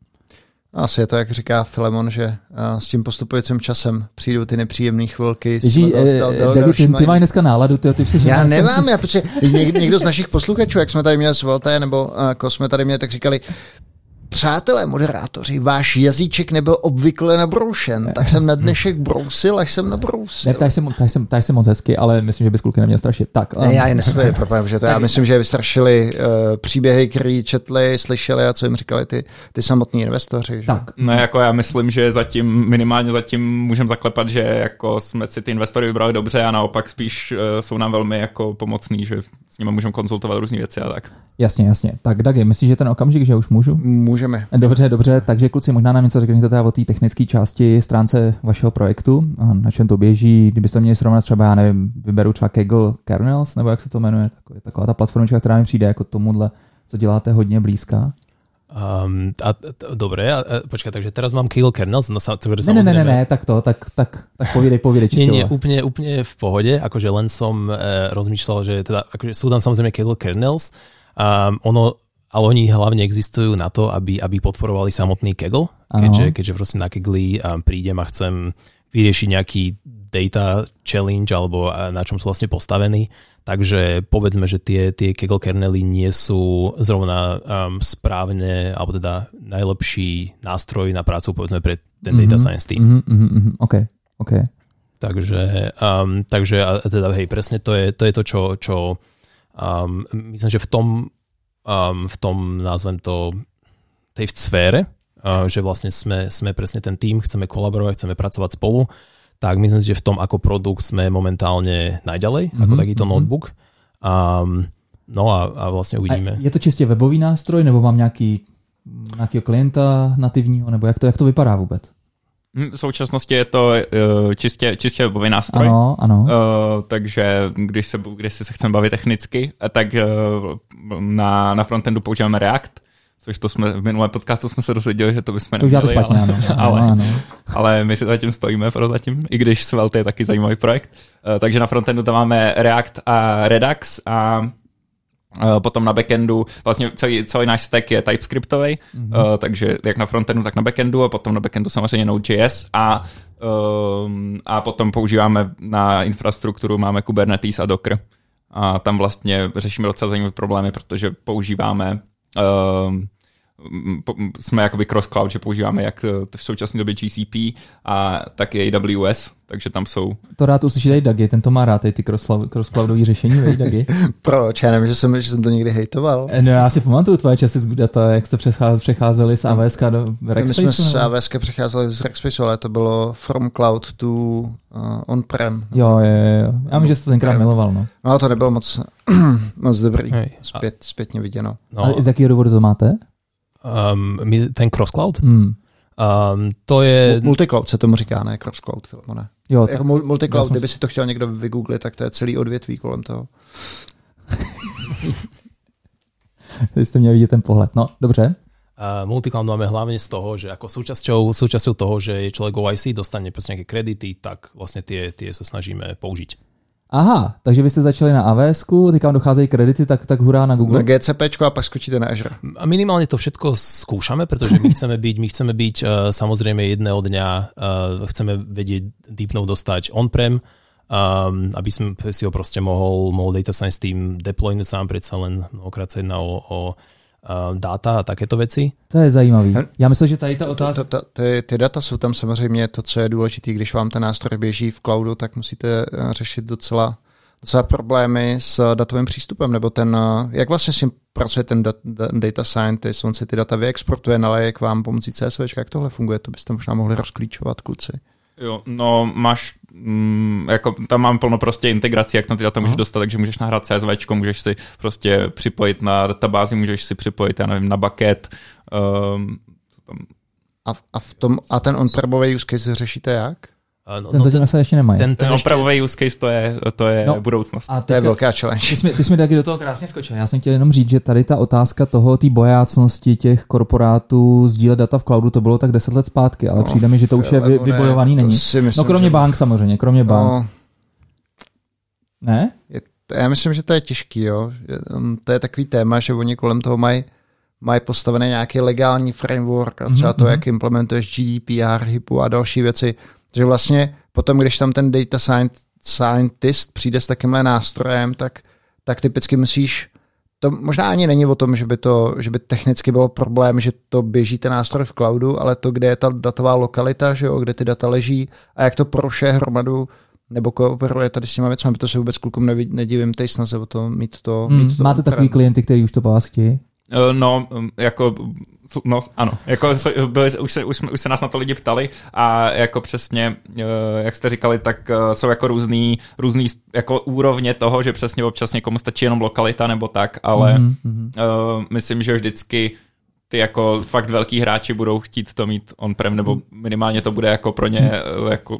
Asi je to, jak říká Filemon, že s tím postupujícím časem přijdou ty nepříjemné chvilky. Ježí, eh, David, ty, ty máš dneska náladu, ty, ty jsi Já nemám, já, protože někdo, někdo z našich posluchačů, jak jsme tady měli s Volte, nebo uh, jsme tady měli, tak říkali, Přátelé moderátoři, váš jazyček nebyl obvykle nabroušen, tak jsem na dnešek brousil, až jsem nabrousil. Ne, tak jsem, tak jsem, tak jsem moc hezky, ale myslím, že bys kluky neměl strašit. Tak, um. ne, já je nesleduji, [LAUGHS] že to já myslím, že vystrašili uh, příběhy, které četli, slyšeli a co jim říkali ty, ty samotní investoři. Že? Tak. No jako já myslím, že zatím, minimálně zatím můžeme zaklepat, že jako jsme si ty investory vybrali dobře a naopak spíš uh, jsou nám velmi jako pomocní, že s nimi můžeme konzultovat různé věci a tak. Jasně, jasně. Tak Dagi, myslíš, že ten okamžik, že už můžu? Můžeme. Dobře, dobře, takže kluci, možná nám něco řekněte o té technické části stránce vašeho projektu, na čem to běží, kdybyste měli srovnat třeba, já nevím, vyberu třeba Kaggle Kernels, nebo jak se to jmenuje, taková, taková ta platforma, která mi přijde jako tomuhle, co děláte hodně blízká. Um, a, t- dobre, a, a, počkaj, takže teraz mám Kaggle kernels, no sa, ne, ne, ne, ne, ne, tak to, tak, tak, tak povídej, povídej Nie, nie, úplne, úplne v pohode, akože len som e, rozmýšľal, že teda, akože sú tam samozrejme Kaggle kernels, um, ono, ale oni hlavne existujú na to, aby, aby podporovali samotný Kaggle, keďže, keďže proste na Kaggle um, prídem a chcem vyriešiť nejaký data challenge alebo na čom sú vlastne postavení, Takže povedzme, že tie, tie Kaggle kernely nie sú zrovna um, správne, alebo teda najlepší nástroj na prácu, povedzme, pre ten mm-hmm. data science team. Mm-hmm, mm-hmm, OK, OK. Takže, um, takže a teda hej, presne to je to, je to čo, čo um, myslím, že v tom, um, v tom názvem to tej v sfére, uh, že vlastne sme, sme presne ten tým, chceme kolaborovať, chceme pracovať spolu tak myslím si, že v tom ako produkt sme momentálne najďalej, mm-hmm. ako mhm, takýto mm-hmm. notebook. Um, no a, a vlastne uvidíme. A je to čistě webový nástroj, nebo mám nějaký, nějakého klienta nativního, nebo jak to, jak to vypadá vůbec? Hm, v současnosti je to uh, čistě, čistě webový nástroj. Ano, ano. Uh, takže když se, když se chceme bavit technicky, tak uh, na, na frontendu používáme React což to jsme v minulém podcastu jsme se dozvěděli, že to bychom to neměli. To špatně, ale, ano. [LAUGHS] ale, ano, ale my si zatím stojíme prozatím, i když Svelte je taky zajímavý projekt. Uh, takže na frontendu tam máme React a Redux a uh, potom na backendu, vlastně celý, celý náš stack je TypeScriptový, mm-hmm. uh, takže jak na frontendu, tak na backendu a potom na backendu samozřejmě Node.js a, um, a potom používáme na infrastrukturu, máme Kubernetes a Docker. A tam vlastně řešíme docela zajímavé problémy, protože používáme um, jsme jakoby cross-cloud, že používáme jak v současné době GCP a tak i AWS, takže tam jsou... To rád uslyšíte i Dagi, ten to má rád, ty cross-cloudové řešení, vej Dagi. [LAUGHS] Proč? Já nevím, že jsem, že jsem to někdy hejtoval. No já si pamatuju tvoje časy z data, jak jste přecházeli z AWS do Rackspaceu. My jsme z AWS přecházeli z Rackspaceu, ale to bylo from cloud to uh, on-prem. Jo, jo, jo. Já myslím, že jsi to tenkrát miloval, no. No to nebylo moc, [CLEARS THROAT] moc dobrý, Zpět, zpětně viděno. No. A z jakého důvodu to máte? Um, ten cross-cloud. Hmm. Um, to je... Multicloud se tomu říká, ne cross-cloud, Filmone. Jo, jako multicloud, kdyby si to chtěl někdo vygooglit, tak to je celý odvětví kolem toho. [LAUGHS] Vy jste měli vidět ten pohled. No, dobře. Uh, multicloud máme hlavne z toho, že ako súčasťou, súčasťou toho, že je človek OIC, dostane nejaké kredity, tak vlastne tie, tie sa snažíme použiť. Aha, takže vy jste začali na AWS, teď vám docházejí kredity, tak, tak hurá na Google. Na GCP a pak skočíte na Azure. A minimálne to všetko skúšame, pretože my chceme byť, my chceme byť uh, samozrejme jedného dňa, uh, chceme vedieť deepnode dostať on-prem, um, aby sme si ho proste mohol, mohol data science team deploynúť sám predsa len mnohokrát sa jedná o, o data a takéto věci. To je zajímavý. Já myslím, že tady ta otázka... To, to, to, ty, ty data jsou tam samozřejmě to, co je důležité. Když vám ten nástroj běží v cloudu, tak musíte eh, řešit docela, docela problémy s datovým přístupem, nebo ten, eh, jak vlastně s tím pracuje ten data scientist, on si ty data vyexportuje, naleje k vám pomocí CSV, jak tohle funguje, to byste možná mohli rozklíčovat, kluci. Jo, no máš, mm, jako tam mám plno prostě integrací, jak na ty data můžeš dostat, takže můžeš nahrát CSV, můžeš si prostě připojit na databázi, můžeš si připojit, já nevím, na bucket. Um, tam... a, a, v tom, a ten on-premový use case řešíte jak? No, ten no, zatím se ještě nemají. Ten, ten, ten opravový use case to je, to je no, budoucnost. A to je velká challenge. Ty jsi, mi, ty jsi mi taky do toho krásně skočil. Já jsem chtěl jenom říct, že tady ta otázka toho, té bojácnosti těch korporátů sdílet data v cloudu, to bylo tak deset let zpátky, ale no, přijde mi, že to už je vy, vybojovaný ne, není. Myslím, no kromě že... bank samozřejmě, kromě no, bank. Ne? Je, já myslím, že to je těžký, jo. Um, to je takový téma, že oni kolem toho mají mají postavený nějaký legální framework a třeba mm-hmm. to, mhm. jak implementuješ GDPR, HIPu a další věci. Takže vlastně potom, když tam ten data scientist přijde s takovýmhle nástrojem, tak, tak typicky myslíš, to možná ani není o tom, že by to, že by technicky bylo problém, že to běží ten nástroj v cloudu, ale to, kde je ta datová lokalita, že jo, kde ty data leží a jak to proše hromadu nebo kooperuje tady s těma věcmi, to se vůbec klukům nedivím, tej snaze o to mít to. Hmm, mít to máte takový klienty, kteří už to po vás chtějí? Uh, no, jako No, ano. Jako, byli, už, se, už, už se nás na to lidi ptali a jako přesně, jak jste říkali, tak jsou jako různý, různý jako úrovně toho, že přesně občas někomu stačí jenom lokalita nebo tak, ale mm-hmm. uh, myslím, že vždycky ty jako fakt velký hráči budou chtít to mít on-prem, nebo minimálně to bude jako pro ně jako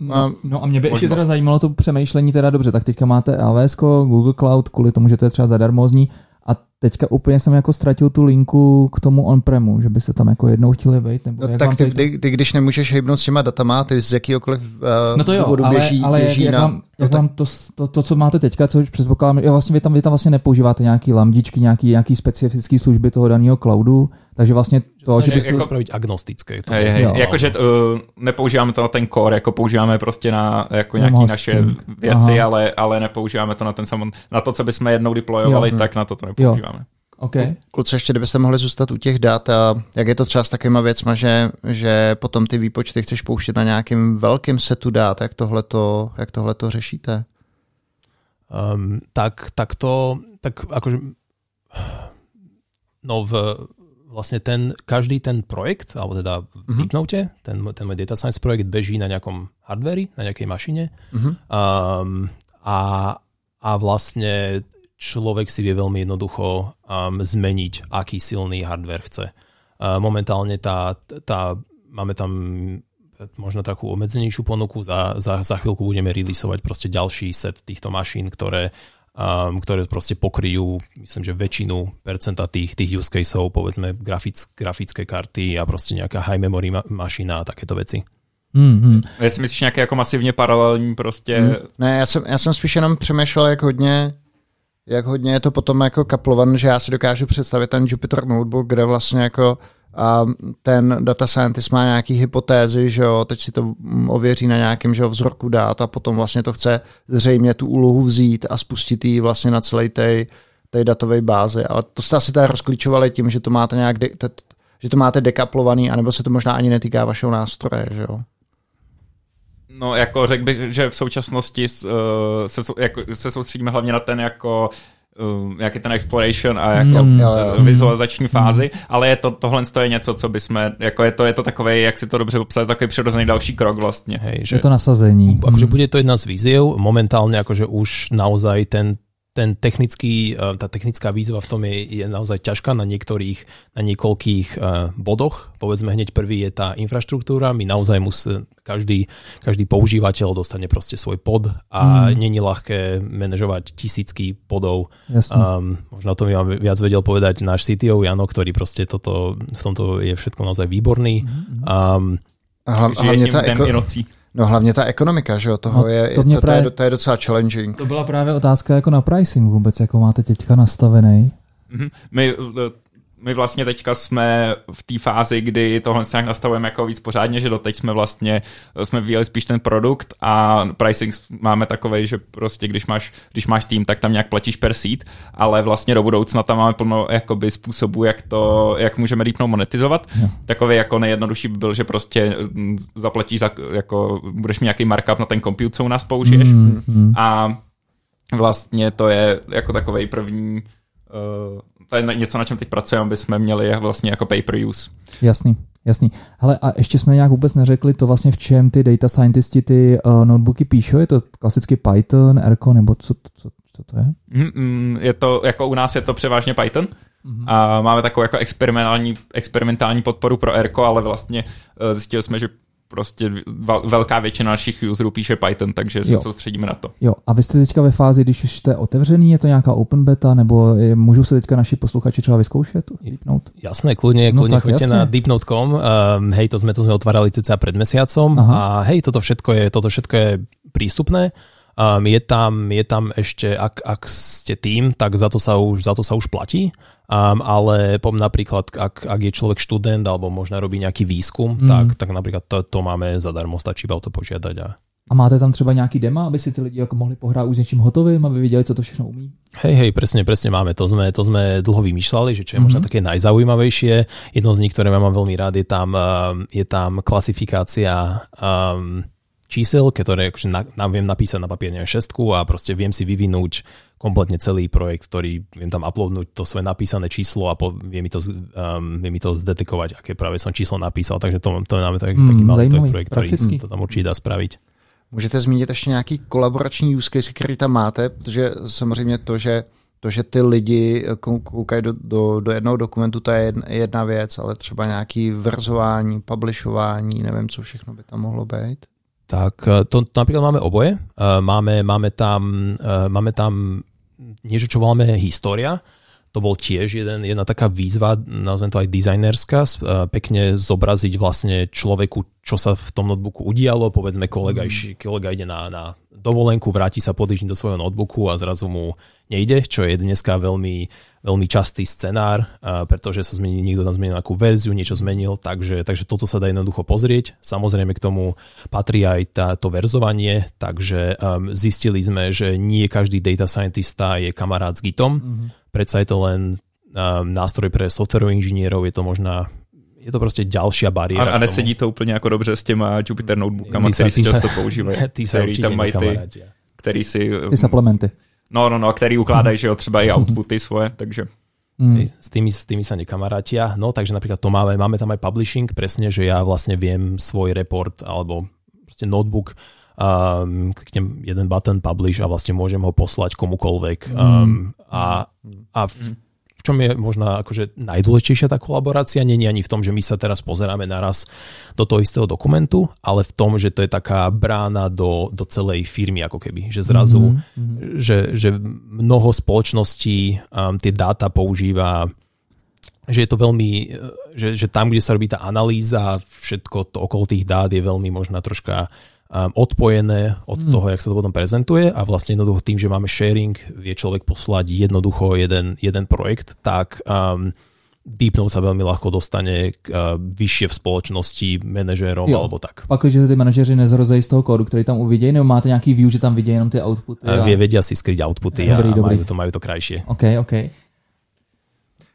No, no a mě by možnost. ještě teda zajímalo to přemýšlení teda dobře, tak teďka máte AWS, Google Cloud, kvůli tomu, že to je třeba zadarmozní, a teďka úplně jsem jako ztratil tu linku k tomu on-premu, že by se tam jako jednou chtěli vejít. Nebo no, jak tak ty, ty, ty, když nemůžeš hejbnout s těma datama, ty z jakýkoliv uh, no to jo, důvodu ale, běží, ale běží jak, na... Jak vám, jak no, vám to, to, to, co máte teďka, co už předpokládám, jo, vlastně vy tam, vy tam vlastně nepoužíváte nějaký lambdičky, nějaký, nějaký specifické služby toho daného cloudu, takže vlastně to, že, že jako spravit agnostické. To hej, hej, jakože uh, nepoužíváme to na ten core, jako používáme prostě na jako nějaké naše věci, ale, ale nepoužíváme to na ten samon, na to, co bychom jednou deployovali, jo. tak na to to nepoužíváme. Jo. Okay. Kluci, ještě kdybyste mohli zůstat u těch dat, a jak je to třeba s takovýma věcma, že, že potom ty výpočty chceš pouštět na nějakým velkým setu dat, jak tohle to, jak to řešíte? Um, tak, tak to, tak akože, no v, vlastne ten, každý ten projekt, alebo teda v uh-huh. Deepnote, ten, ten môj data science projekt beží na nejakom hardveri, na nejakej mašine uh-huh. um, a, a vlastne človek si vie veľmi jednoducho um, zmeniť, aký silný hardware chce. Uh, momentálne tá, tá, máme tam možno takú obmedzenejšiu ponuku, za, za, za chvíľku budeme releaseovať proste ďalší set týchto mašín, ktoré, um, ktoré proste pokryjú, myslím, že väčšinu percenta tých, tých use caseov, povedzme grafic, grafické karty a proste nejaká high memory ma- mašina a takéto veci. Mm-hmm. Jestli myslíš nějaké jako masivně paralelní prostě... Mm. Ne, já jsem, já jsem spíš jenom přemýšlel, jak hodně jak hodně je to potom jako kaplované, že já si dokážu představit ten Jupyter Notebook, kde vlastně jako a ten data scientist má nějaký hypotézy, že jo, teď si to ověří na nějakém že jo, vzorku dát a potom vlastně to chce zřejmě tu úlohu vzít a spustit ji vlastně na celé té, té datové bázi. Ale to jste asi tady rozklíčovali tím, že to máte nějak de, te, že to máte dekaplovaný, anebo se to možná ani netýká vašeho nástroje, že jo? No, jako řekl bych, že v současnosti uh, se, jako, se soustředíme hlavně na ten jako uh, jak je ten exploration a jako mm, uh, vizualizační mm. fázi, ale je to, tohle je něco, co bychom, jako je to, je to takový, jak si to dobře popsat, takový přirozený další krok vlastně. Hej, že, je to nasazení. Akože mm. bude to jedna z víziev, momentálne akože už naozaj ten ten technický, eh, tá technická výzva v tom je, je naozaj ťažká na niektorých, na niekoľkých uh, bodoch. Povedzme hneď prvý je tá infraštruktúra. My naozaj musí, každý, každý používateľ dostane proste svoj pod a mm. není ľahké manažovať tisícky podov. Um, možno o tom vám viac vedel povedať náš CTO Jano, ktorý proste toto, v tomto je všetko naozaj výborný. Um, a hlavne tá eko... No hlavně ta ekonomika, že jo, toho no, je, to, to, právě, to, je, to je docela challenging. To byla právě otázka jako na pricing vůbec, jako máte teďka nastavený. Mm-hmm. My my vlastně teďka jsme v té fázi, kdy tohle nějak nastavujeme jako víc pořádně, že doteď jsme vlastně, jsme vyjeli spíš ten produkt a pricing máme takový, že prostě když máš, když máš tým, tak tam nějak platíš per seat, ale vlastně do budoucna tam máme plno jakoby způsobů, jak to, jak můžeme Deepnote monetizovat. No. Takový jako nejjednodušší by byl, že prostě zaplatíš, za, jako budeš mít nějaký markup na ten compute, co u nás použiješ mm, mm. a vlastně to je jako takový první uh, to je něco, na čem teď pracujeme, aby jsme měli vlastně jako pay per use. Jasný, jasný. Hele, a ještě jsme nějak vůbec neřekli to vlastně v čem ty data scientisti ty uh, notebooky píšou, je to klasicky Python, Erko, nebo co, co, co to je? Mm, mm, je to, jako u nás je to převážně Python, Mm-hmm. A máme takovou jako experimentální, experimentální podporu pro Erko, ale vlastně uh, zjistili jsme, že prostě velká většina našich userů píše Python, takže se jo. soustředíme na to. Jo, a vy jste teďka ve fázi, když už jste otevřený, je to nějaká open beta, nebo je, můžou se teďka naši posluchači třeba vyzkoušet? Deepnote? Jasné, kľudne, no, kľudne choďte na deepnote.com. Um, hej, to sme, to sme otvárali cca pred mesiacom Aha. a hej, toto všetko je, toto všetko je prístupné. Um, je, tam, je tam ešte, ak, ak ste tým, tak za to sa už, za to sa už platí, um, ale pom, napríklad, ak, ak je človek študent alebo možno robí nejaký výskum, mm. tak, tak napríklad to, to máme zadarmo, stačí iba o to požiadať. A... a máte tam třeba nějaký dema, aby si ty lidi jako mohli pohrát už s něčím hotovým, aby viděli, co to všechno umí? Hej, hej, presne, presne máme. To sme, to sme dlho vymýšľali, že čo je mm-hmm. možno také najzaujímavejšie. Jedno z nich, ktoré mám veľmi rád, je tam, je tam klasifikácia um, čísel, ktoré akože na, na, viem napísať na papier neviem, šestku a proste viem si vyvinúť kompletne celý projekt, ktorý viem tam uploadnúť to svoje napísané číslo a po, vie, mi to, um, vie mi to zdetekovať, aké práve som číslo napísal, takže to, to máme tak, mm, taký malý projekt, ktorý to tam určite dá spraviť. Můžete zmínit ještě nějaký kolaborační use case, který tam máte, protože samozřejmě to, že to, že ty lidi koukají do, do, do jednoho dokumentu, to je jedna věc, ale třeba nějaký verzování, publishování, nevím, co všechno by tam mohlo být. Tak e, to, to napríklad máme oboje. E, máme, máme, tam, e, máme tam niečo, čo voláme história. To bol tiež jeden, jedna taká výzva, nazvem to aj dizajnerská, pekne zobraziť vlastne človeku, čo sa v tom notebooku udialo. Povedzme, kolega, mm. kolega ide na, na dovolenku, vráti sa po týždni do svojho notebooku a zrazu mu nejde, čo je dneska veľmi veľmi častý scenár, pretože sa zmení, niekto tam zmenil nejakú verziu, niečo zmenil, takže, takže toto sa dá jednoducho pozrieť. Samozrejme k tomu patrí aj tá, to verzovanie, takže um, zistili sme, že nie každý data scientista je kamarát s Gitom, mm-hmm. predsa je to len um, nástroj pre softwarových inžinierov, je to možná je to prostě ďalšia bariéra. A, a nesedí to úplně jako dobře s těma Jupyter notebookama, který si často používají. [LAUGHS] Ty se tam mají ty, který si... Ty supplementy. No, no, no, který ukládají, že jo, třeba i [LAUGHS] outputy svoje, takže... Mm. S, tými, s tými sa nekamarátia. No, takže napríklad to máme, máme tam aj publishing, presne, že ja vlastne viem svoj report alebo proste notebook um, kliknem jeden button publish a vlastne môžem ho poslať komukolvek. Um, a, a v, v čom je možná akože najdôležitejšia tá kolaborácia, je ani v tom, že my sa teraz pozeráme naraz do toho istého dokumentu, ale v tom, že to je taká brána do, do celej firmy ako keby. Že zrazu, mm-hmm. že, že mnoho spoločností um, tie dáta používa že je to veľmi, že, že tam, kde sa robí tá analýza, všetko to okolo tých dát je veľmi možná troška odpojené od hmm. toho, jak sa to potom prezentuje a vlastne jednoducho tým, že máme sharing, vie človek poslať jednoducho jeden, jeden projekt, tak um, Deepnote sa veľmi ľahko dostane k, uh, vyššie v spoločnosti manažérom jo. alebo tak. Pak, že ty manažeři nezrozejí z toho kódu, který tam uvidějí, nebo máte nějaký view, že tam vidějí jenom ty outputy? A... Vie, vedia si skryť outputy dobrý, a dobrý. majú to, majú to krajšie. OK, OK.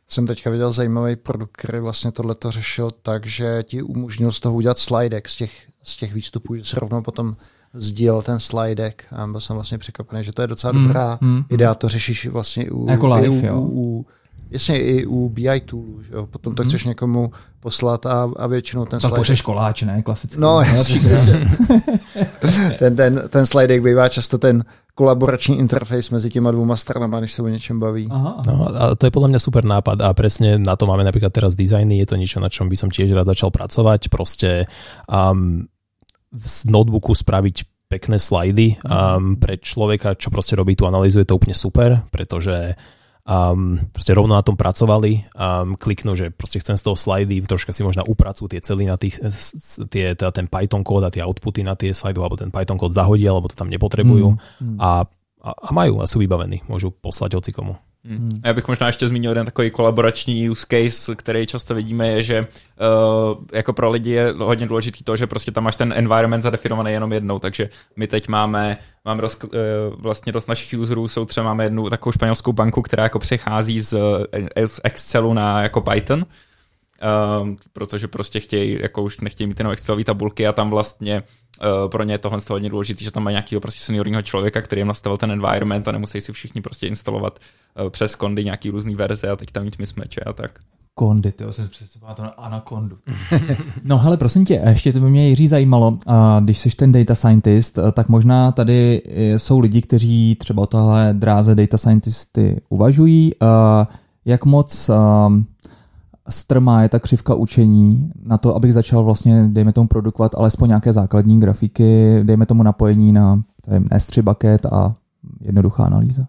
Jsem teďka viděl zajímavý produkt, který vlastně tohleto řešil tak, že ti umožnil z toho udělat slidek z těch z těch výstupů, že se rovnou potom sdílel ten slidek a byl jsem vlastně překvapený, že to je docela mm, dobrá mm, idea, to řešíš vlastně u, jako live, u, jo. u, jasně i u BI toolů, že jo? potom to mm. chceš někomu poslat a, a většinou ten slidek... pošleš koláč, ne? Klasicky. No, jasně, [LAUGHS] ten, ten, ten slidek bývá často ten kolaborační interface mezi těma dvouma stranama, když se o něčem baví. Aha. No, a to je podľa mňa super nápad a presne na to máme napríklad teraz dizajny, je to niečo, na čom by som tiež rád začal pracovať, proste um, z notebooku spraviť pekné slajdy um, pre človeka, čo proste robí tú analýzu, je to úplne super, pretože um, proste rovno na tom pracovali, um, kliknú, že proste chcem z toho slajdy, troška si možno upracujú tie celý na tých, tie, teda ten Python kód a tie outputy na tie slajdy, alebo ten Python kód zahodia, alebo to tam nepotrebujú mm, mm. A, a, a majú a sú vybavení, môžu poslať hocikomu. Hmm. Já bych možná ještě zmínil jeden takový kolaborační use case, který často vidíme, je, že uh, jako pro lidi je hodně důležitý to, že prostě tam máš ten environment zadefinovaný jenom jednou, takže my teď máme, máme roz, uh, vlastně dost našich userů, jsou třeba máme jednu takovou španělskou banku, která jako přechází z, z Excelu na jako Python, um, protože prostě chtějí, jako už nechtějí mít jenom Excelové tabulky a tam vlastně uh, pro ně je tohle hodně důležité, že tam mají nějakého prostě seniorního člověka, který jim nastavil ten environment a nemusí si všichni prostě instalovat uh, přes kondy nějaký různý verze a teď tam mít mismeče a tak. Kondy, ty jsem představoval to na Anacondu. [LAUGHS] no hele, prosím tě, ještě to by mě Jiří zajímalo, a když jsi ten data scientist, tak možná tady jsou lidi, kteří třeba o tohle dráze data scientisty uvažují. Jak moc strmá je ta křivka učení na to, abych začal vlastně, dejme tomu, produkovat alespoň nějaké základní grafiky, dejme tomu napojení na S3 bucket a jednoduchá analýza?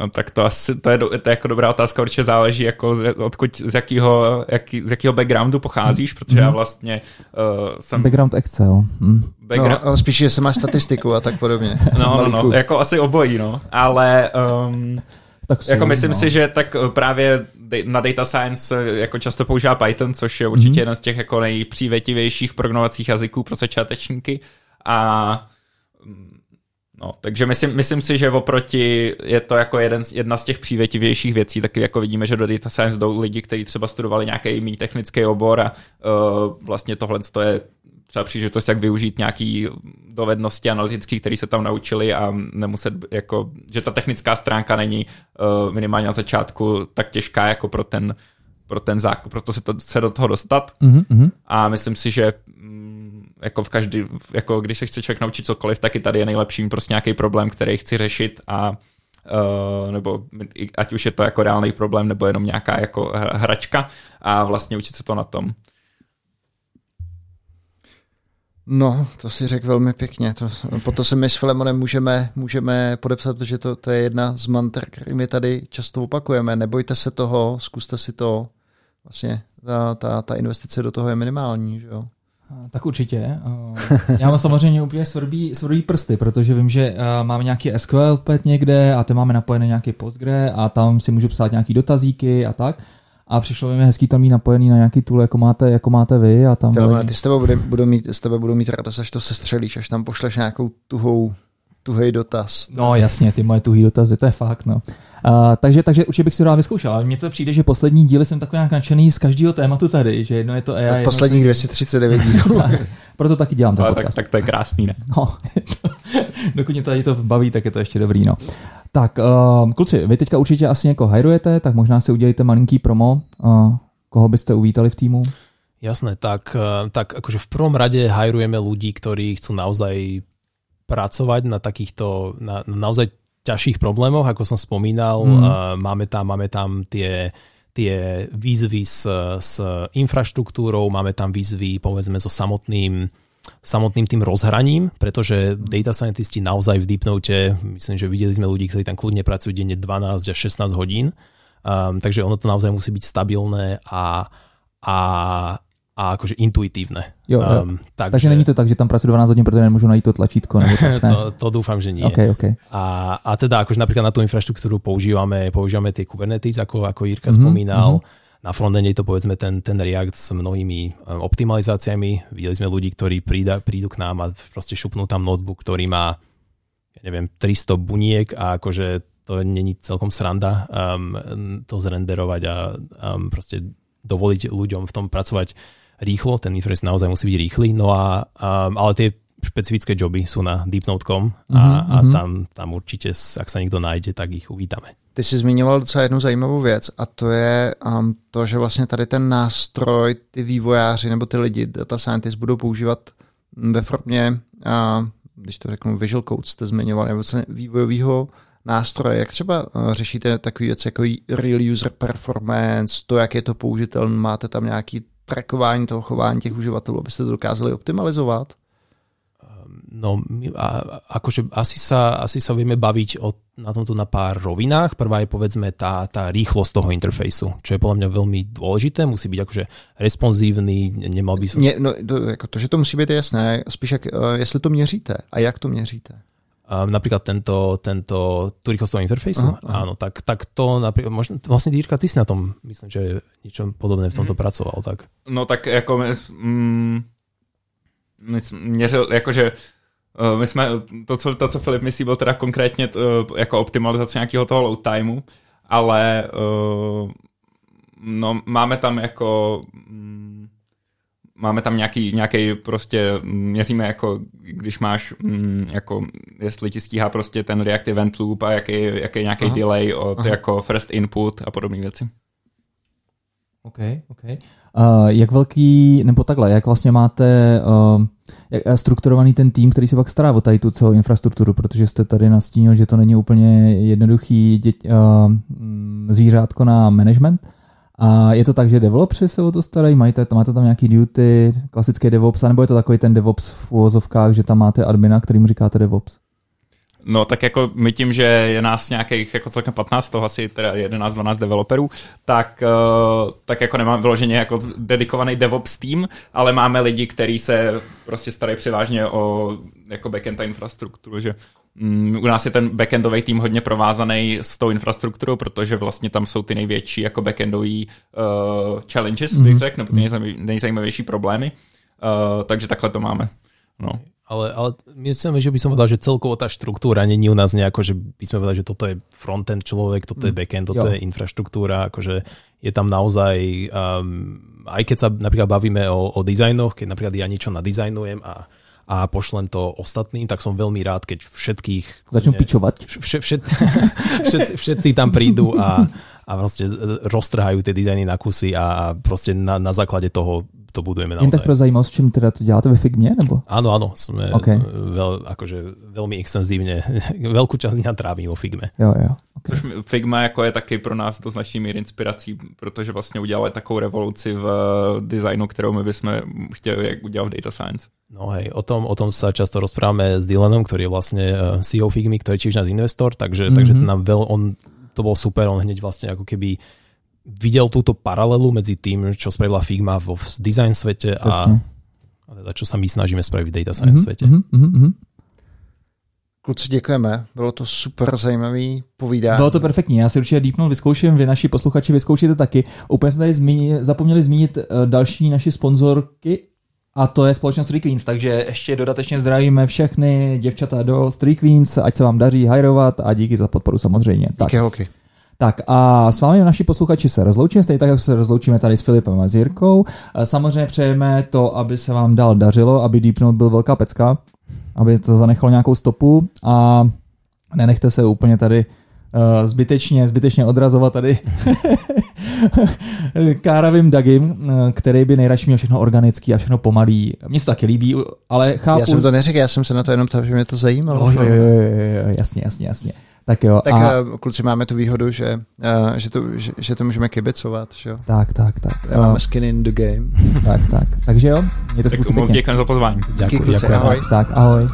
No, tak to asi, to je, to je jako dobrá otázka, určitě záleží jako z, odkud, z jakého, jaký, z jakého backgroundu pocházíš, hmm. protože já hmm. vlastně uh, jsem... Background Excel. Hmm. Background... No, ale spíš, že se máš statistiku a tak podobně. [LAUGHS] No, no, no, jako asi obojí, no, ale... Um, tak jsou, jako myslím no. si, že tak eh, právě na data science eh, jako často používá Python, což je určitě mm-hmm. jeden z těch jako nejpřívětivějších programovacích jazyků pro začátečníky a mm, No, takže myslím, myslím si, že oproti je to jako jeden, jedna z těch přívětivějších věcí, taky jako vidíme, že do data science jdou lidi, kteří třeba studovali nějaký jiný technický obor a uh, vlastně tohle je třeba příležitost, jak využít nějaký dovednosti analytické, které se tam naučili a nemuset, jako, že ta technická stránka není uh, minimálně na začátku tak těžká jako pro ten, pro ten zákon, proto se, to, se do toho dostat. Mm-hmm. A myslím si, že mm, jako v každý, jako když se chce člověk naučit cokoliv, tak i tady je nejlepší prostě nějaký problém, který chci řešit a Uh, nebo ať už je to jako reálný problém, nebo jenom nějaká jako hračka a vlastně učit se to na tom. No, to si řekl velmi pěkně. To, po to se my s Filemonem můžeme, můžeme podepsat, protože to, to je jedna z mantr, který my tady často opakujeme. Nebojte se toho, zkuste si to. Vlastně ta, ta, ta investice do toho je minimální, že jo? Tak určitě. Já mám samozřejmě úplně svrbí, svrbí prsty, protože vím, že máme nějaký SQL pad někde a ty máme napojený nějaký Postgre a tam si můžu psát nějaký dotazíky a tak a přišlo mi hezký tam mít napojený na nějaký tool, jako máte, jako máte vy a tam... Filme, ty s tebe budou, budou mít, s tebe budou mít radost, až to sestřelíš, až tam pošleš nějakou tuhou, tuhej dotaz. No jasně, ty moje tuhý dotazy, to je fakt, no. Uh, takže, takže určitě bych si rád vyzkoušel, ale mně to přijde, že poslední díly jsem takový nějak nadšený z každého tématu tady, že jedno je to AI. Posledních 239 [LAUGHS] dílů. tak, proto taky dělám ten podcast. Tak, tak to je krásný, ne? No, [LAUGHS] dokud mě tady to baví, tak je to ještě dobrý, no. Tak, uh, kluci, vy teďka určitě asi někoho hajrujete, tak možná si udělejte malinký promo. Uh, koho byste uvítali v týmu? Jasné, tak, uh, tak akože v prvom rade hajrujeme ľudí, ktorí chcú naozaj pracovať na takýchto, na, na naozaj ťažších problémoch, ako som spomínal. Mm. Máme tam, máme tam tie, tie výzvy s, s infraštruktúrou, máme tam výzvy povedzme so samotným samotným tým rozhraním, pretože data scientisti naozaj v Deepnote, myslím, že videli sme ľudí, ktorí tam kľudne pracujú denne 12 až 16 hodín, um, takže ono to naozaj musí byť stabilné a, a, a akože intuitívne. Jo, jo. Um, takže, takže není to tak, že tam pracujú 12 hodín, pretože nemôžu najít to tlačítko? Nebo [LAUGHS] tak, ne? to, to dúfam, že nie. Okay, okay. A, a teda akože napríklad na tú infraštruktúru používame, používame tie Kubernetes, ako, ako Jirka mm-hmm, spomínal, mm-hmm na frontende je to povedzme ten, ten React s mnohými eh, optimalizáciami. Videli sme ľudí, ktorí prída, prídu k nám a proste šupnú tam notebook, ktorý má ja neviem, 300 buniek a akože to není celkom sranda um, to zrenderovať a um, proste dovoliť ľuďom v tom pracovať rýchlo. Ten interface naozaj musí byť rýchly. No a, um, ale tie špecifické joby sú na deepnote.com a, mm-hmm. a mhm. tam, tam určite, ak sa niekto nájde, tak ich uvítame. Ty jsi zmiňoval docela jednu zajímavou věc a to je um, to, že vlastně tady ten nástroj ty vývojáři nebo ty lidi, data scientists budou používat ve formě, uh, když to řeknu, Visual Code jste zmiňoval, nebo vlastně vývojového nástroje. Jak třeba uh, řešíte takové věci jako real user performance, to, jak je to použitelné, máte tam nějaký trackování toho chování těch uživatelů, abyste to dokázali optimalizovat? No, a, akože asi sa, asi sa vieme baviť o, na tomto na pár rovinách. Prvá je povedzme tá, tá rýchlosť toho interfejsu, čo je podľa mňa veľmi dôležité. Musí byť akože responsívny, nemal by som... Nie, no, to, jako to, že to musí být jasné, spíš jak, uh, jestli to měříte a jak to měříte. Um, napríklad tento, tento tú rýchlosť toho interfejsu, aha, aha. áno, tak, tak to napríklad, možno, vlastne Dírka, ty si na tom, myslím, že niečo podobné v tomto hmm. pracoval, tak? No tak jako mm, měřil, jakože Uh, my jsme, to co, to, co Filip myslí, byl teda konkrétně uh, jako optimalizace nějakého toho load timeu, ale uh, no, máme tam jako mm, máme tam nějaký, nějaký prostě, měříme jako, když máš, mm, jako, jestli ti stíhá prostě ten React Event Loop a jaký, jaký nějaký aha, delay od aha. jako first input a podobné věci. OK, OK. Uh, jak velký, nebo takhle, jak vlastně máte uh, jak strukturovaný ten tým, který se pak stará o tady tu celou infrastrukturu, protože jste tady nastínil, že to není úplně jednoduchý dět, uh, zvířátko na management. A je to tak, že developři se o to starají, máte, máte tam nějaký duty, klasický DevOps, nebo je to takový ten DevOps v úvozovkách, že tam máte admina, kterýmu říkáte DevOps? No tak jako my tím, že je nás nějakých jako celkem 15, toho asi teda 11-12 developerů, tak, uh, tak jako nemám vyloženě jako dedikovaný DevOps tým, ale máme lidi, kteří se prostě starají převážně o jako backend a infrastrukturu, že um, u nás je ten backendový tým hodně provázaný s tou infrastrukturou, protože vlastně tam jsou ty největší jako backendový uh, challenges, mm-hmm. bych řekl, nebo ty nejzajímavější problémy, uh, takže takhle to máme. No. Ale, ale myslím, že by som povedal, že celkovo tá štruktúra není u nás nejako, že by sme povedali, že toto je frontend človek, toto je mm. backend, toto jo. je infraštruktúra, akože je tam naozaj, um, aj keď sa napríklad bavíme o, o dizajnoch, keď napríklad ja niečo nadizajnujem a, a pošlem to ostatným, tak som veľmi rád, keď všetkých... Začnú pičovať. Všet, všet, [LAUGHS] všetci, všetci tam prídu a, a proste roztrhajú tie dizajny na kusy a proste na, na základe toho to budujeme naozaj. Jen tak pro zajímavost, čím teda to děláte ve Figmě? Nebo? Áno, áno, sme, okay. sme veľ, akože veľmi extenzívne, [LAUGHS] veľkú časť dňa trávím o Figme. Jo, jo. Okay. Což Figma jako je taky pro nás do značný míry inspirací, protože vlastně udělali takovou revoluci v designu, kterou my bychom chtěli udělat v data science. No hej, o tom, o tom sa často rozprávame s Dylanom, ktorý je vlastne eh, CEO Figmy, ktorý je tiež náš investor, takže, mm-hmm. takže nám veľ, on, to bol super, on hneď vlastne ako keby videl túto paralelu medzi tým, čo spravila Figma vo design svete a, a teda čo sa my snažíme spraviť v data science mm-hmm, svete. Mm-hmm. Kluci, děkujeme. Bylo to super zajímavý povídání. Bylo to perfektní. Já si určitě Deepnote vyzkouším, vy naši posluchači vyzkoušíte taky. Úplně jsme tady zmíni, zapomněli zmínit uh, další naši sponzorky a to je společnost Street Queens, takže ještě dodatečně zdravíme všechny děvčata do Street Queens, ať se vám daří hajrovat a díky za podporu samozřejmě. Díky tak. holky. Tak a s vámi naši posluchači se rozloučíme, stejně tak, jak se rozloučíme tady s Filipem a s Jirkou. Samozřejmě přejeme to, aby se vám dál dařilo, aby Deepnote byl velká pecka, aby to zanechalo nějakou stopu a nenechte se úplně tady uh, zbytečně, zbytečně odrazovat tady [LAUGHS] káravým Dagim, eh, který by nejradši měl všechno organický a všechno pomalý. Mně se to taky líbí, ale chápu... Já jsem to neřekl, já jsem se na to jenom ptal, že mě to zajímalo. Jo, jo, jo, jo, jasně, jasně, jasně. Tak jo. Tak a... Eh, kluci máme tu výhodu, že, uh, že, to, že, že to můžeme kibicovat, že jo? Tak, tak, tak. Máme skin in the game. tak, tak. Takže jo, mějte se moc děkujeme za pozvání. Děkuji, kluci, ahoj. Tak, ahoj.